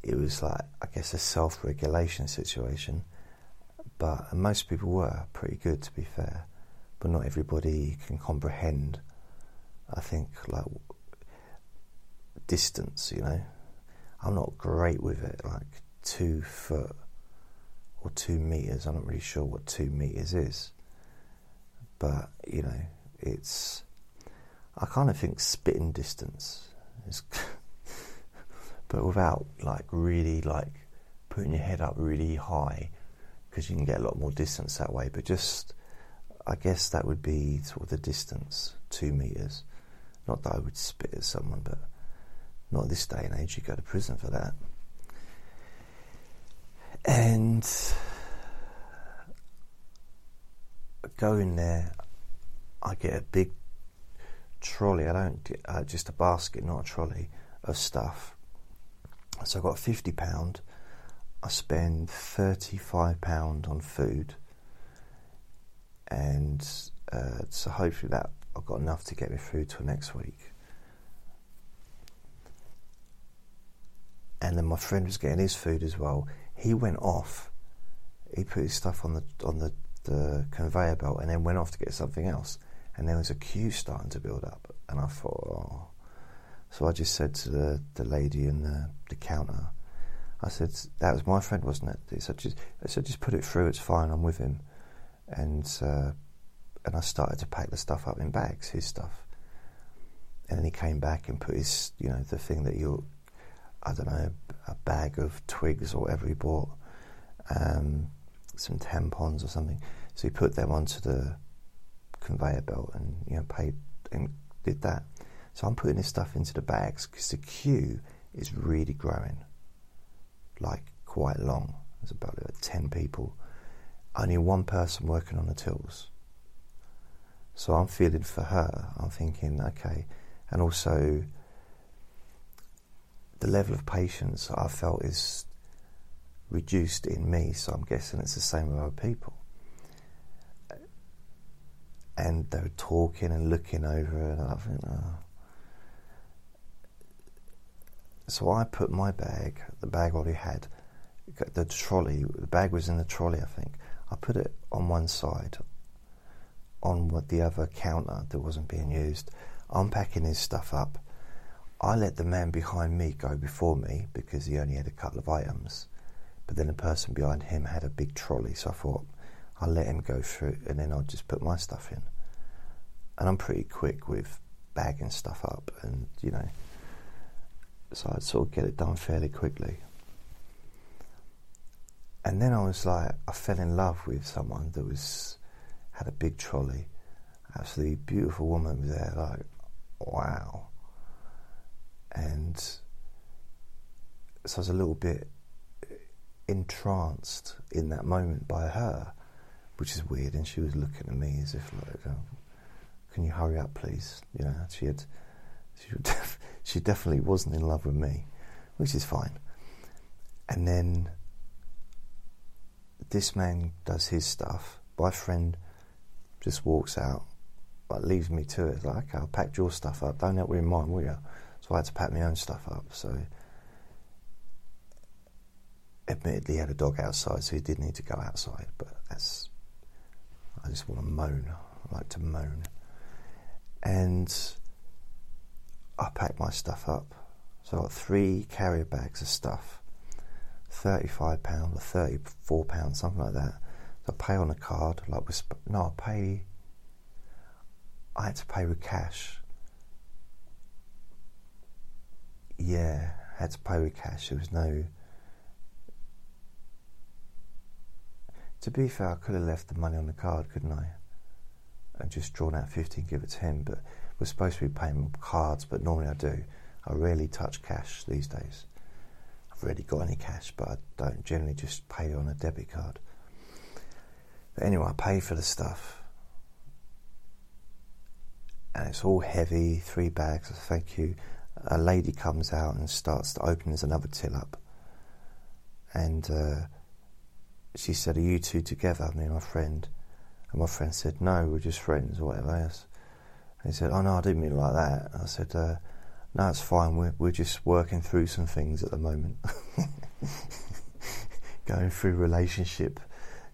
it was like, I guess, a self regulation situation. But most people were pretty good, to be fair. But not everybody can comprehend, I think, like distance, you know. I'm not great with it, like two foot or two meters. I'm not really sure what two meters is, but you know, it's. I kind of think spitting distance is, (laughs) but without like really like putting your head up really high, because you can get a lot more distance that way. But just, I guess that would be sort of the distance, two meters. Not that I would spit at someone, but not this day and age, you go to prison for that. And going there, I get a big trolley. I don't uh, just a basket, not a trolley of stuff. So I got fifty pound. I spend thirty five pound on food, and uh, so hopefully that I've got enough to get me through till next week. and then my friend was getting his food as well. He went off. He put his stuff on the on the, the conveyor belt and then went off to get something else. And there was a queue starting to build up, and I thought, oh. So I just said to the, the lady in the, the counter, I said, that was my friend, wasn't it? He said, just, I said, just put it through, it's fine, I'm with him. And, uh, and I started to pack the stuff up in bags, his stuff. And then he came back and put his, you know, the thing that you I don't know, a bag of twigs or whatever he bought, um, some tampons or something. So he put them onto the conveyor belt and you know paid and did that. So I'm putting this stuff into the bags because the queue is really growing, like quite long. There's about like, ten people, only one person working on the tills. So I'm feeling for her. I'm thinking, okay, and also the level of patience I felt is reduced in me. So I'm guessing it's the same with other people. And they were talking and looking over it, and I think, oh. So I put my bag, the bag I already had, the trolley, the bag was in the trolley, I think. I put it on one side, on what the other counter that wasn't being used, unpacking his stuff up. I let the man behind me go before me because he only had a couple of items, but then the person behind him had a big trolley, so I thought I'll let him go through and then I'll just put my stuff in. And I'm pretty quick with bagging stuff up, and you know, so I'd sort of get it done fairly quickly. And then I was like, I fell in love with someone that was had a big trolley, absolutely beautiful woman was there, like wow. And so I was a little bit entranced in that moment by her, which is weird. And she was looking at me as if like, oh, "Can you hurry up, please?" You know, she had, she, (laughs) def- she definitely wasn't in love with me, which is fine. And then this man does his stuff. My friend just walks out, but leaves me to it. Like, okay, I packed your stuff up. Don't help in mine, will you? So I had to pack my own stuff up. So, admittedly, he had a dog outside, so he did need to go outside. But that's, I just want to moan. I like to moan. And I packed my stuff up. So I got three carrier bags of stuff thirty-five pound or thirty-four pound, something like that. So I pay on a card, like with no, I pay. I had to pay with cash. Yeah, I had to pay with cash. There was no. To be fair, I could have left the money on the card, couldn't I? And just drawn out fifty and give it to him. But we're supposed to be paying cards, but normally I do. I rarely touch cash these days. I've rarely got any cash, but I don't generally just pay on a debit card. But anyway, I pay for the stuff. And it's all heavy, three bags, thank you. A lady comes out and starts to open, there's another till up. And uh, she said, Are you two together, me and my friend? And my friend said, No, we're just friends or whatever else. And he said, Oh, no, I didn't mean like that. And I said, uh, no, it's fine. We're, we're just working through some things at the moment. (laughs) Going through relationship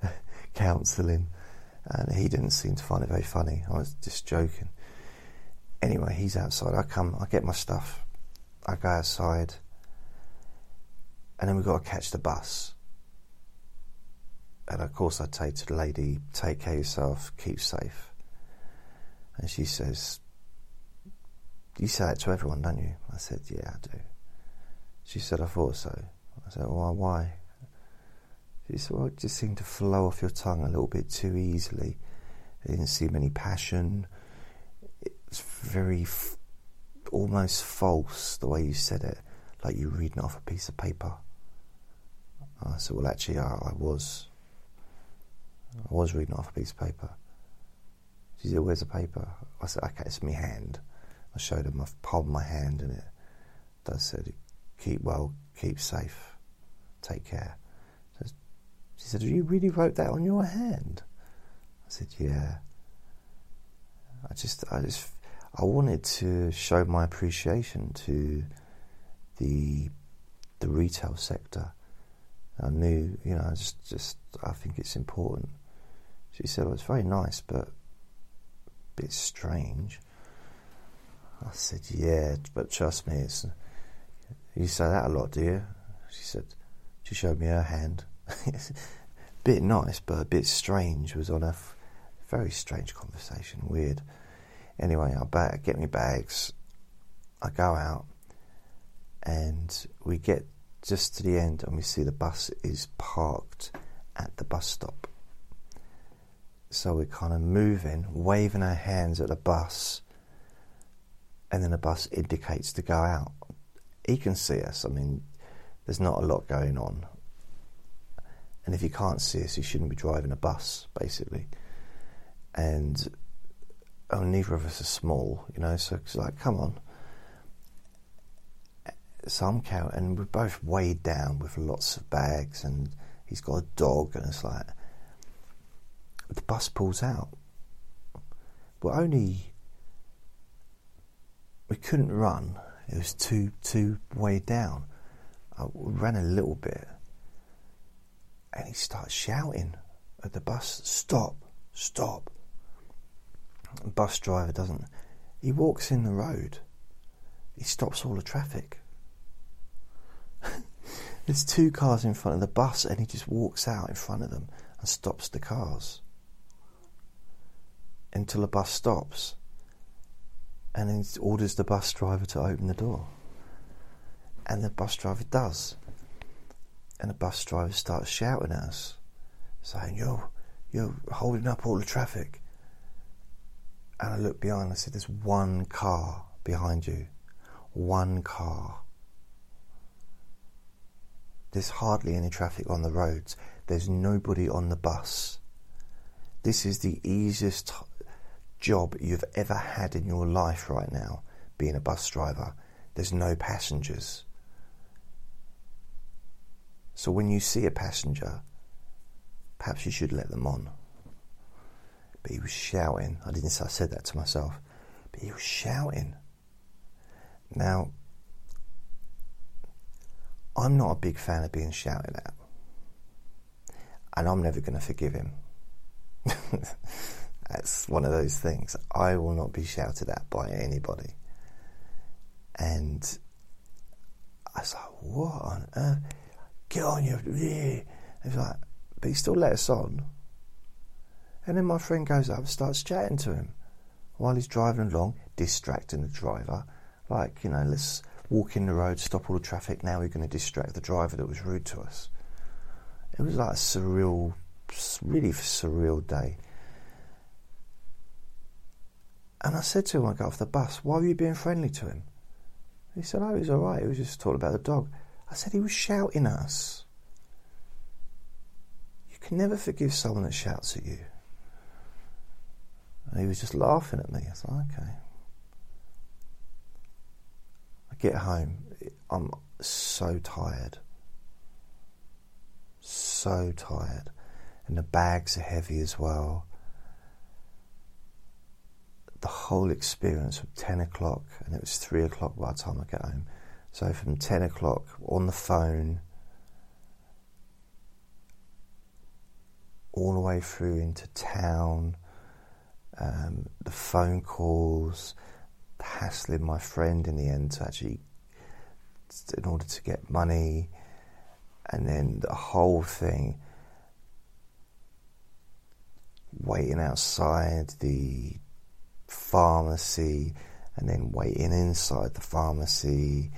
(laughs) counselling. And he didn't seem to find it very funny. I was just joking. Anyway, he's outside. I come, I get my stuff. I go outside. And then we've got to catch the bus. And of course, I say to the lady, take care of yourself, keep safe. And she says, you say that to everyone, don't you? I said, Yeah, I do. She said, I thought so. I said, Well, why? She said, Well, it just seemed to flow off your tongue a little bit too easily. It didn't seem any passion. It's very f- almost false the way you said it, like you were reading off a piece of paper. I said, Well, actually, I, I was. I was reading off a piece of paper. She said, Where's the paper? I said, Okay, it's my hand. I showed him, I've palmed my hand and it does said, keep well, keep safe, take care. She said, you really wrote that on your hand? I said, yeah. I just, I just, I wanted to show my appreciation to the the retail sector. I knew, you know, I just, just, I think it's important. She said, well, it's very nice, but a bit strange. I said, yeah, but trust me, it's, you say that a lot, do you? She said, she showed me her hand. (laughs) bit nice, but a bit strange. Was on a f- very strange conversation, weird. Anyway, I ba- get me bags. I go out, and we get just to the end, and we see the bus is parked at the bus stop. So we're kind of moving, waving our hands at the bus and then the bus indicates to go out. He can see us. I mean, there's not a lot going on. And if he can't see us, he shouldn't be driving a bus, basically. And oh, neither of us are small, you know, so it's like, come on. So I'm carrying, and we're both weighed down with lots of bags, and he's got a dog, and it's like, the bus pulls out. We're only, we couldn't run, it was too, too weighed down. I ran a little bit, and he starts shouting at the bus, stop, stop bus driver doesn't. He walks in the road. He stops all the traffic. (laughs) There's two cars in front of the bus, and he just walks out in front of them and stops the cars until the bus stops, and orders the bus driver to open the door. And the bus driver does, and the bus driver starts shouting at us, saying, "You're, you're holding up all the traffic." And I looked behind and I said, There's one car behind you. One car. There's hardly any traffic on the roads. There's nobody on the bus. This is the easiest job you've ever had in your life right now, being a bus driver. There's no passengers. So when you see a passenger, perhaps you should let them on but he was shouting. I didn't say I said that to myself, but he was shouting. Now, I'm not a big fan of being shouted at, and I'm never going to forgive him. (laughs) That's one of those things. I will not be shouted at by anybody. And I was like, what on earth? Get on your. Yeah. He's like, but he still let us on. And then my friend goes up and starts chatting to him while he's driving along, distracting the driver. Like, you know, let's walk in the road, stop all the traffic. Now we're going to distract the driver that was rude to us. It was like a surreal, really surreal day. And I said to him, when I got off the bus, why were you being friendly to him? He said, oh, he was all right. He was just talking about the dog. I said, he was shouting at us. You can never forgive someone that shouts at you. And he was just laughing at me. I like, okay. I get home. I'm so tired. So tired. And the bags are heavy as well. The whole experience from 10 o'clock, and it was 3 o'clock by the time I get home. So from 10 o'clock on the phone, all the way through into town um, the phone calls, hassling my friend in the end to actually, in order to get money, and then the whole thing, waiting outside the pharmacy, and then waiting inside the pharmacy,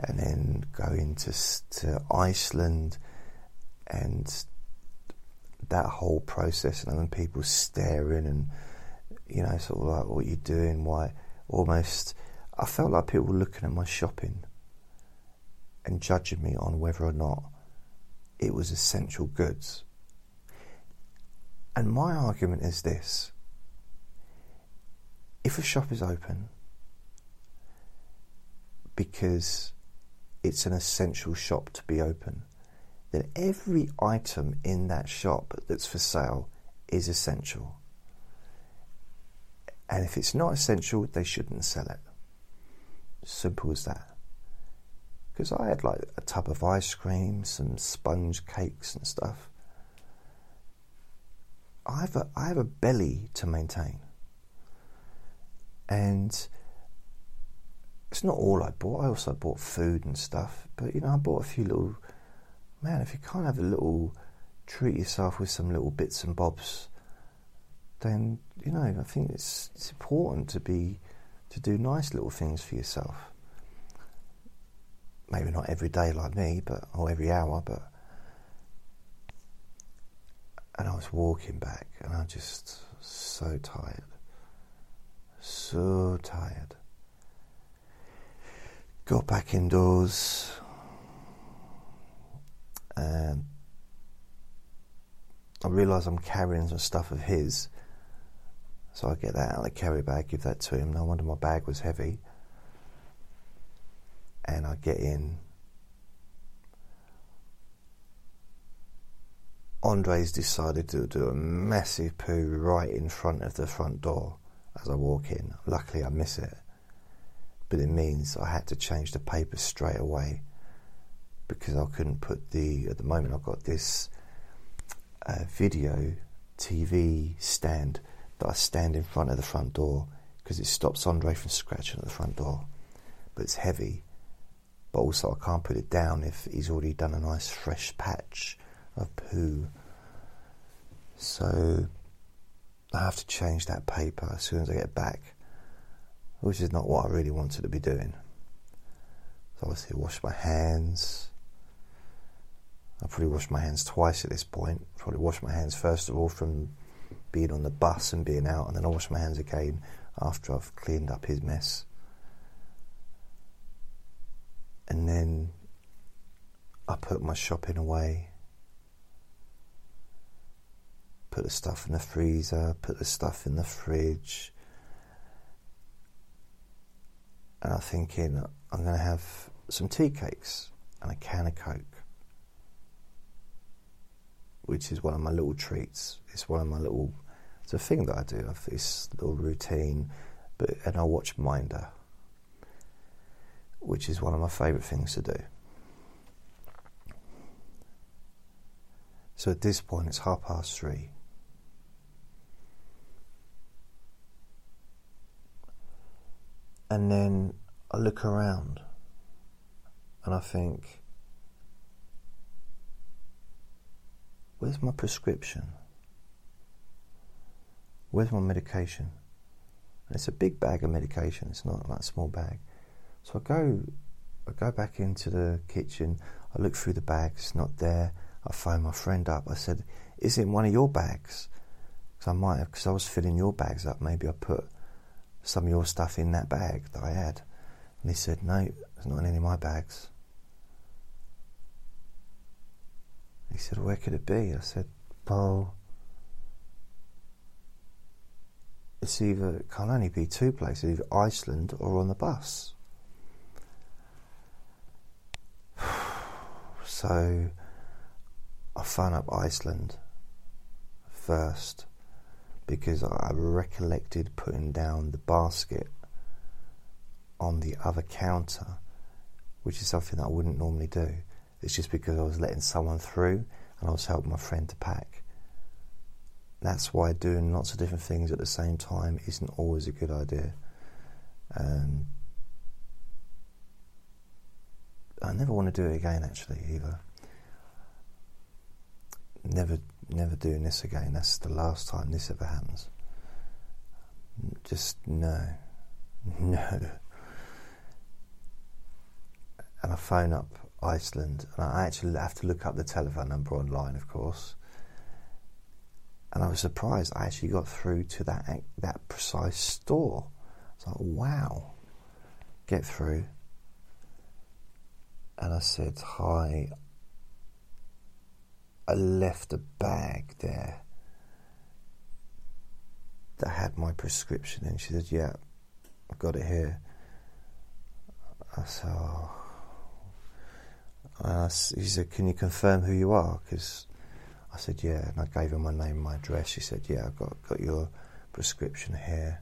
and then going to to Iceland, and that whole process, and then people staring and you know, sort of like, what you're doing? Why? Almost, I felt like people were looking at my shopping and judging me on whether or not it was essential goods. And my argument is this if a shop is open because it's an essential shop to be open, then every item in that shop that's for sale is essential. And if it's not essential, they shouldn't sell it. Simple as that. Because I had like a tub of ice cream, some sponge cakes and stuff. I have a, I have a belly to maintain. And it's not all I bought. I also bought food and stuff. But, you know, I bought a few little. Man, if you can't have a little. Treat yourself with some little bits and bobs then you know I think it's it's important to be to do nice little things for yourself. Maybe not every day like me, but or every hour, but. And I was walking back, and I just so tired, so tired. Got back indoors, and I realise I'm carrying some stuff of his So I get that out of the carry bag, give that to him. No wonder my bag was heavy. And I get in. Andre's decided to do a massive poo right in front of the front door as I walk in. Luckily, I miss it. But it means I had to change the paper straight away because I couldn't put the. At the moment, I've got this uh, video TV stand that I stand in front of the front door because it stops Andre from scratching at the front door. But it's heavy, but also I can't put it down if he's already done a nice fresh patch of poo. So I have to change that paper as soon as I get back, which is not what I really wanted to be doing. So obviously, wash my hands. I probably washed my hands twice at this point. Probably washed my hands first of all from being on the bus and being out, and then I wash my hands again after I've cleaned up his mess. And then I put my shopping away, put the stuff in the freezer, put the stuff in the fridge. And I'm thinking I'm going to have some tea cakes and a can of Coke which is one of my little treats. It's one of my little it's a thing that I do. I've this little routine, but and I watch Minder, which is one of my favourite things to do. So at this point, it's half past three. And then I look around and I think, where's my prescription? where's my medication? And it's a big bag of medication. It's not a small bag. So I go, I go back into the kitchen. I look through the bags. Not there. I phone my friend up. I said, "Is it in one of your bags?" Because I might have, because I was filling your bags up. Maybe I put some of your stuff in that bag that I had. And he said, "No, it's not in any of my bags." He said, "Where could it be?" I said, "Well." it's either it can only be two places, either Iceland or on the bus. (sighs) So I phone up Iceland first because I recollected putting down the basket on the other counter, which is something that I wouldn't normally do. It's just because I was letting someone through and I was helping my friend to pack. That's why doing lots of different things at the same time isn't always a good idea. Um, I never want to do it again, actually, either. Never, never doing this again. That's the last time this ever happens. Just no, (laughs) no. And I phone up Iceland, and I actually have to look up the telephone number online, of course and I was surprised I actually got through to that that precise store. I was like, wow, get through. And I said, hi. I left a bag there that had my prescription in. She said, yeah, I've got it here. I said, oh. Uh, he said, can you confirm who you are? Because I said, yeah, and I gave her my name and my address. She said, yeah, I've got, got your prescription here.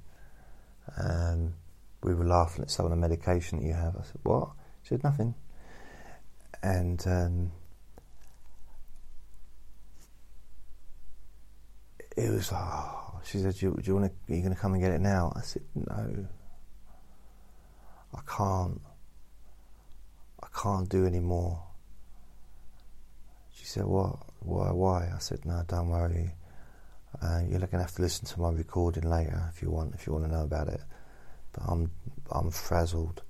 We were laughing at some of the medication that you have. I said, what? She said, nothing. And um, it was like, oh, she said, do you, do you want to, are you going to come and get it now? I said, no, I can't. I can't do any more. She said, what? Why? Why? I said, no, don't worry. Uh, you're going to have to listen to my recording later if you want, if you want to know about it. But I'm, I'm frazzled.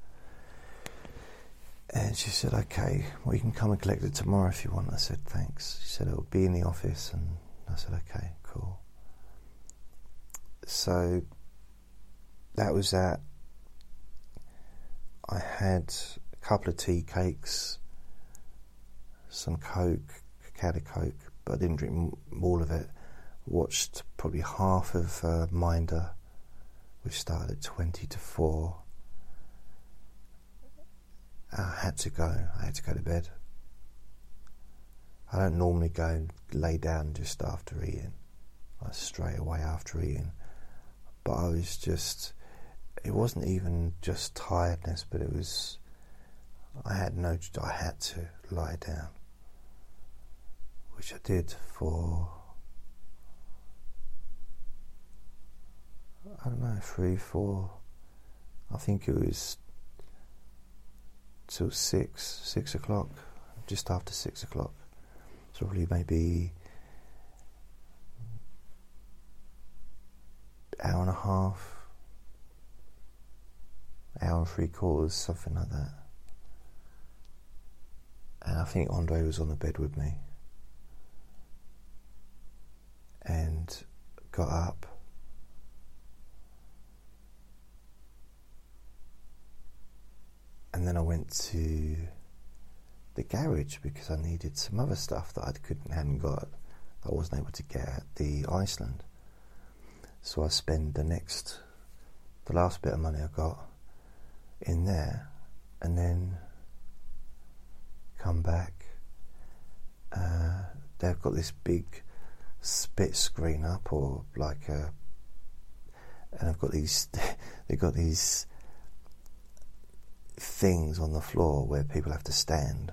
And she said, okay, well, you can come and collect it tomorrow if you want. I said, thanks. She said, it'll be in the office. And I said, okay, So that was that. I had a couple of tea cakes, some Coke, of Coke, but I didn't drink all of it. Watched probably half of uh, Minder, which started at 20 to 4. I had to go. I had to go to bed. I don't normally go and lay down just after eating, straight away after eating. But I was just, it wasn't even just tiredness, but it was, I had no, I had to lie down, which I did for, I don't know, three, four, I think it was till six, six o'clock, just after six o'clock. So probably maybe hour and a half, hour and three quarters, something like that. And I think Andre was on the bed with me and got up. And then I went to the garage because I needed some other stuff that I couldn't hadn't got. I wasn't able to get at the Iceland. So I spend the next, the last bit of money I got in there, and then come back. Uh, they've got this big spit screen up, or like a, and I've got these. (laughs) they've got these things on the floor where people have to stand,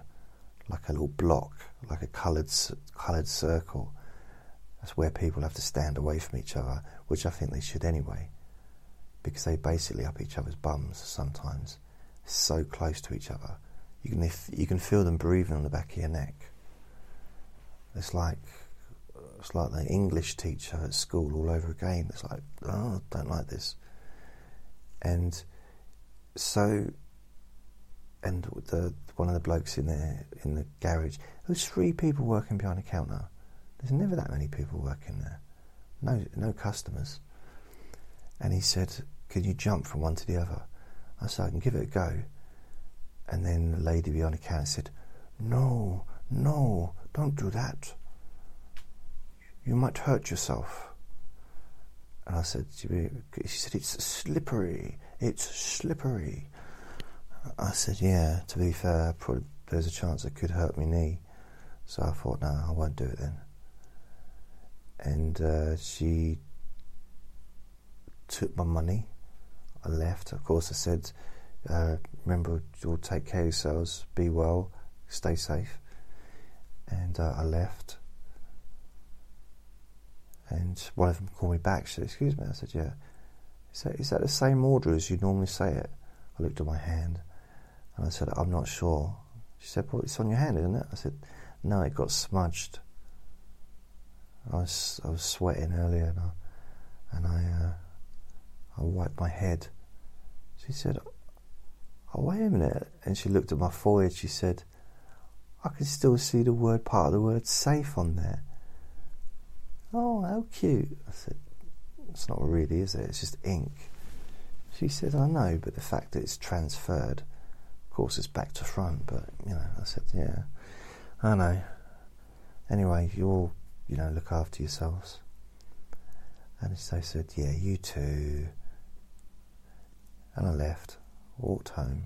like a little block, like a coloured coloured circle. That's where people have to stand away from each other, which I think they should anyway, because they basically up each other's bums sometimes, so close to each other. You can you can feel them breathing on the back of your neck. It's like it's like the English teacher at school all over again. It's like, oh, I don't like this. And so and the one of the blokes in there in the garage. There was three people working behind a counter. There's never that many people working there. No, no customers. And he said, "Can you jump from one to the other?" I said, "I can give it a go." And then the lady behind the counter said, "No, no, don't do that. You might hurt yourself." And I said, "She said it's slippery. It's slippery." I said, yeah, to be fair, there's a chance it could hurt my knee. So I thought, no, I won't do it then. And uh, she took my money. I left. Of course, I said, uh, remember, you'll take care of yourselves, be well, stay safe. And uh, I left. And one of them called me back. She said, excuse me. I said, yeah. Is that, is that the same order as you normally say it? I looked at my hand. And I said, I'm not sure. She said, Well, it's on your hand, isn't it? I said, No, it got smudged. I was, I was sweating earlier and I, and I, uh, I wiped my head. She said, Oh, wait a minute. And she looked at my forehead. She said, I can still see the word, part of the word safe on there. Oh, how cute. I said, It's not really, is it? It's just ink. She said, I know, but the fact that it's transferred of course, it's back to front, but you know, I said, yeah, I know. Anyway, you all, you know, look after yourselves. And they said, yeah, you too. And I left, walked home,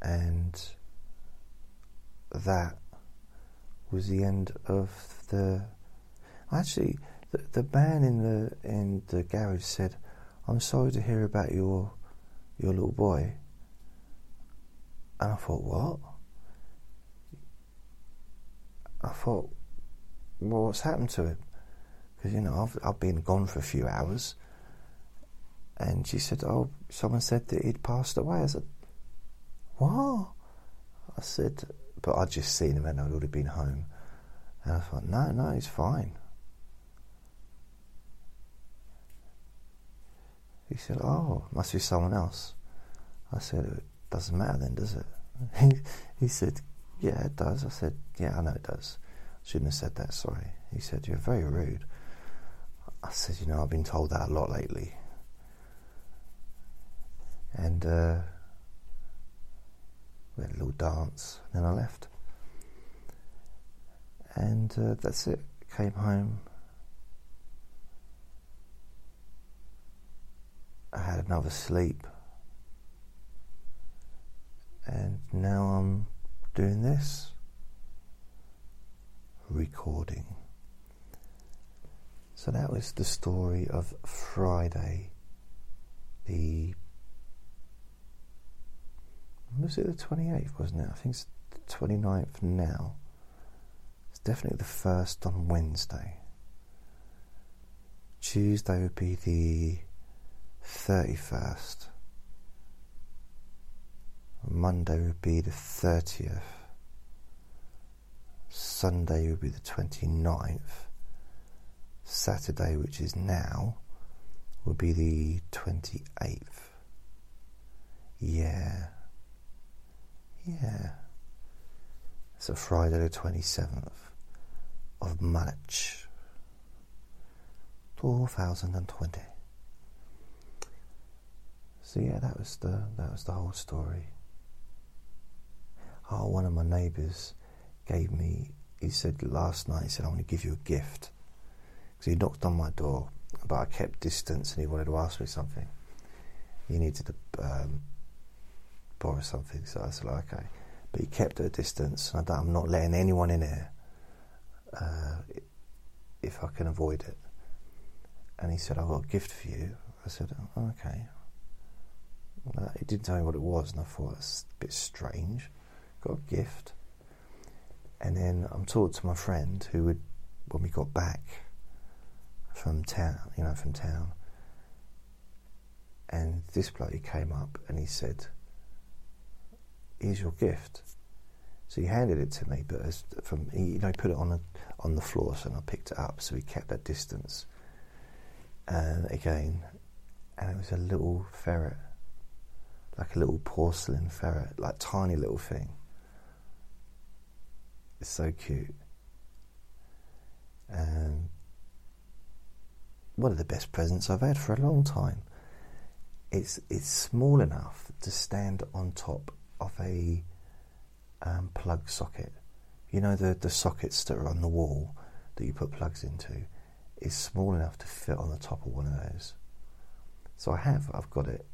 and that was the end of the. Actually, the, the man in the in the garage said, "I'm sorry to hear about your your little boy. And I thought, what? I thought, well, what's happened to him? Because, you know, I've, I've been gone for a few hours. And she said, oh, someone said that he'd passed away. I said, what? I said, but I'd just seen him and I'd already been home. And I thought, no, no, he's fine. He said, Oh, must be someone else. I said, It doesn't matter then, does it? He, (laughs) he said, Yeah, it does. I said, Yeah, I know it does. Shouldn't have said that, sorry. He said, You're very rude. I said, You know, I've been told that a lot lately. And uh, we had a little dance, then I left. And uh, that's it. Came home, I had another sleep. And now I'm doing this recording. So that was the story of Friday, the was it the 28th, wasn't it? I think it's the 29th now. It's definitely the first on Wednesday. Tuesday would be the 31st. Monday would be the 30th. Sunday would be the 29th. Saturday, which is now, would be the 28th. Yeah. Yeah. A Friday the 27th of March 2020. So yeah, that was the that was the whole story. Oh, one of my neighbours gave me. He said last night. He said, "I want to give you a gift." Because he knocked on my door, but I kept distance, and he wanted to ask me something. He needed to um, borrow something, so I said, "Okay." But he kept at a distance, and I'm not letting anyone in here uh, if I can avoid it. And he said, "I've got a gift for you." I said, oh, "Okay." He didn't tell me what it was, and I thought it's a bit strange. Got a gift, and then I'm talking to my friend who would, when we got back from town, you know, from town, and this bloke came up and he said, "Here's your gift." So he handed it to me, but as from he, you know, put it on the on the floor, so I picked it up. So he kept that distance, and again, and it was a little ferret like a little porcelain ferret, like tiny little thing. It's so cute. And one of the best presents I've had for a long time. It's it's small enough to stand on top of a um, plug socket. You know the the sockets that are on the wall that you put plugs into. Is small enough to fit on the top of one of those. So I have. I've got it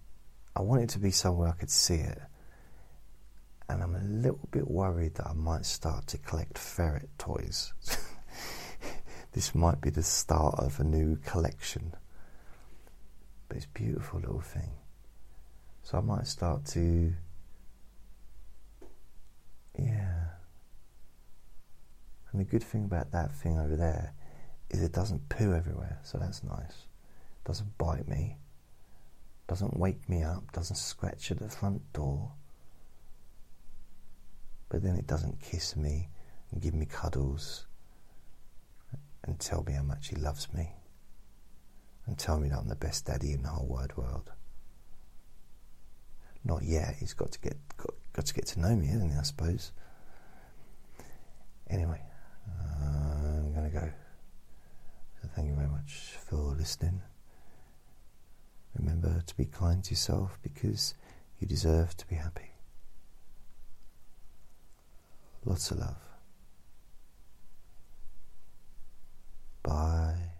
I want it to be somewhere I could see it. And I'm a little bit worried that I might start to collect ferret toys. (laughs) this might be the start of a new collection. But it's a beautiful little thing. So I might start to. Yeah. And the good thing about that thing over there is it doesn't poo everywhere, so that's nice. It doesn't bite me doesn't wake me up, doesn't scratch at the front door, but then it doesn't kiss me and give me cuddles and tell me how much he loves me and tell me that I'm the best daddy in the whole wide world. Not yet. He's got to get got, got to get to know me, hasn't he? I suppose. Anyway, uh, I'm going to go. So thank you very much for listening. Remember to be kind to yourself because you deserve to be happy. Lots of love. Bye.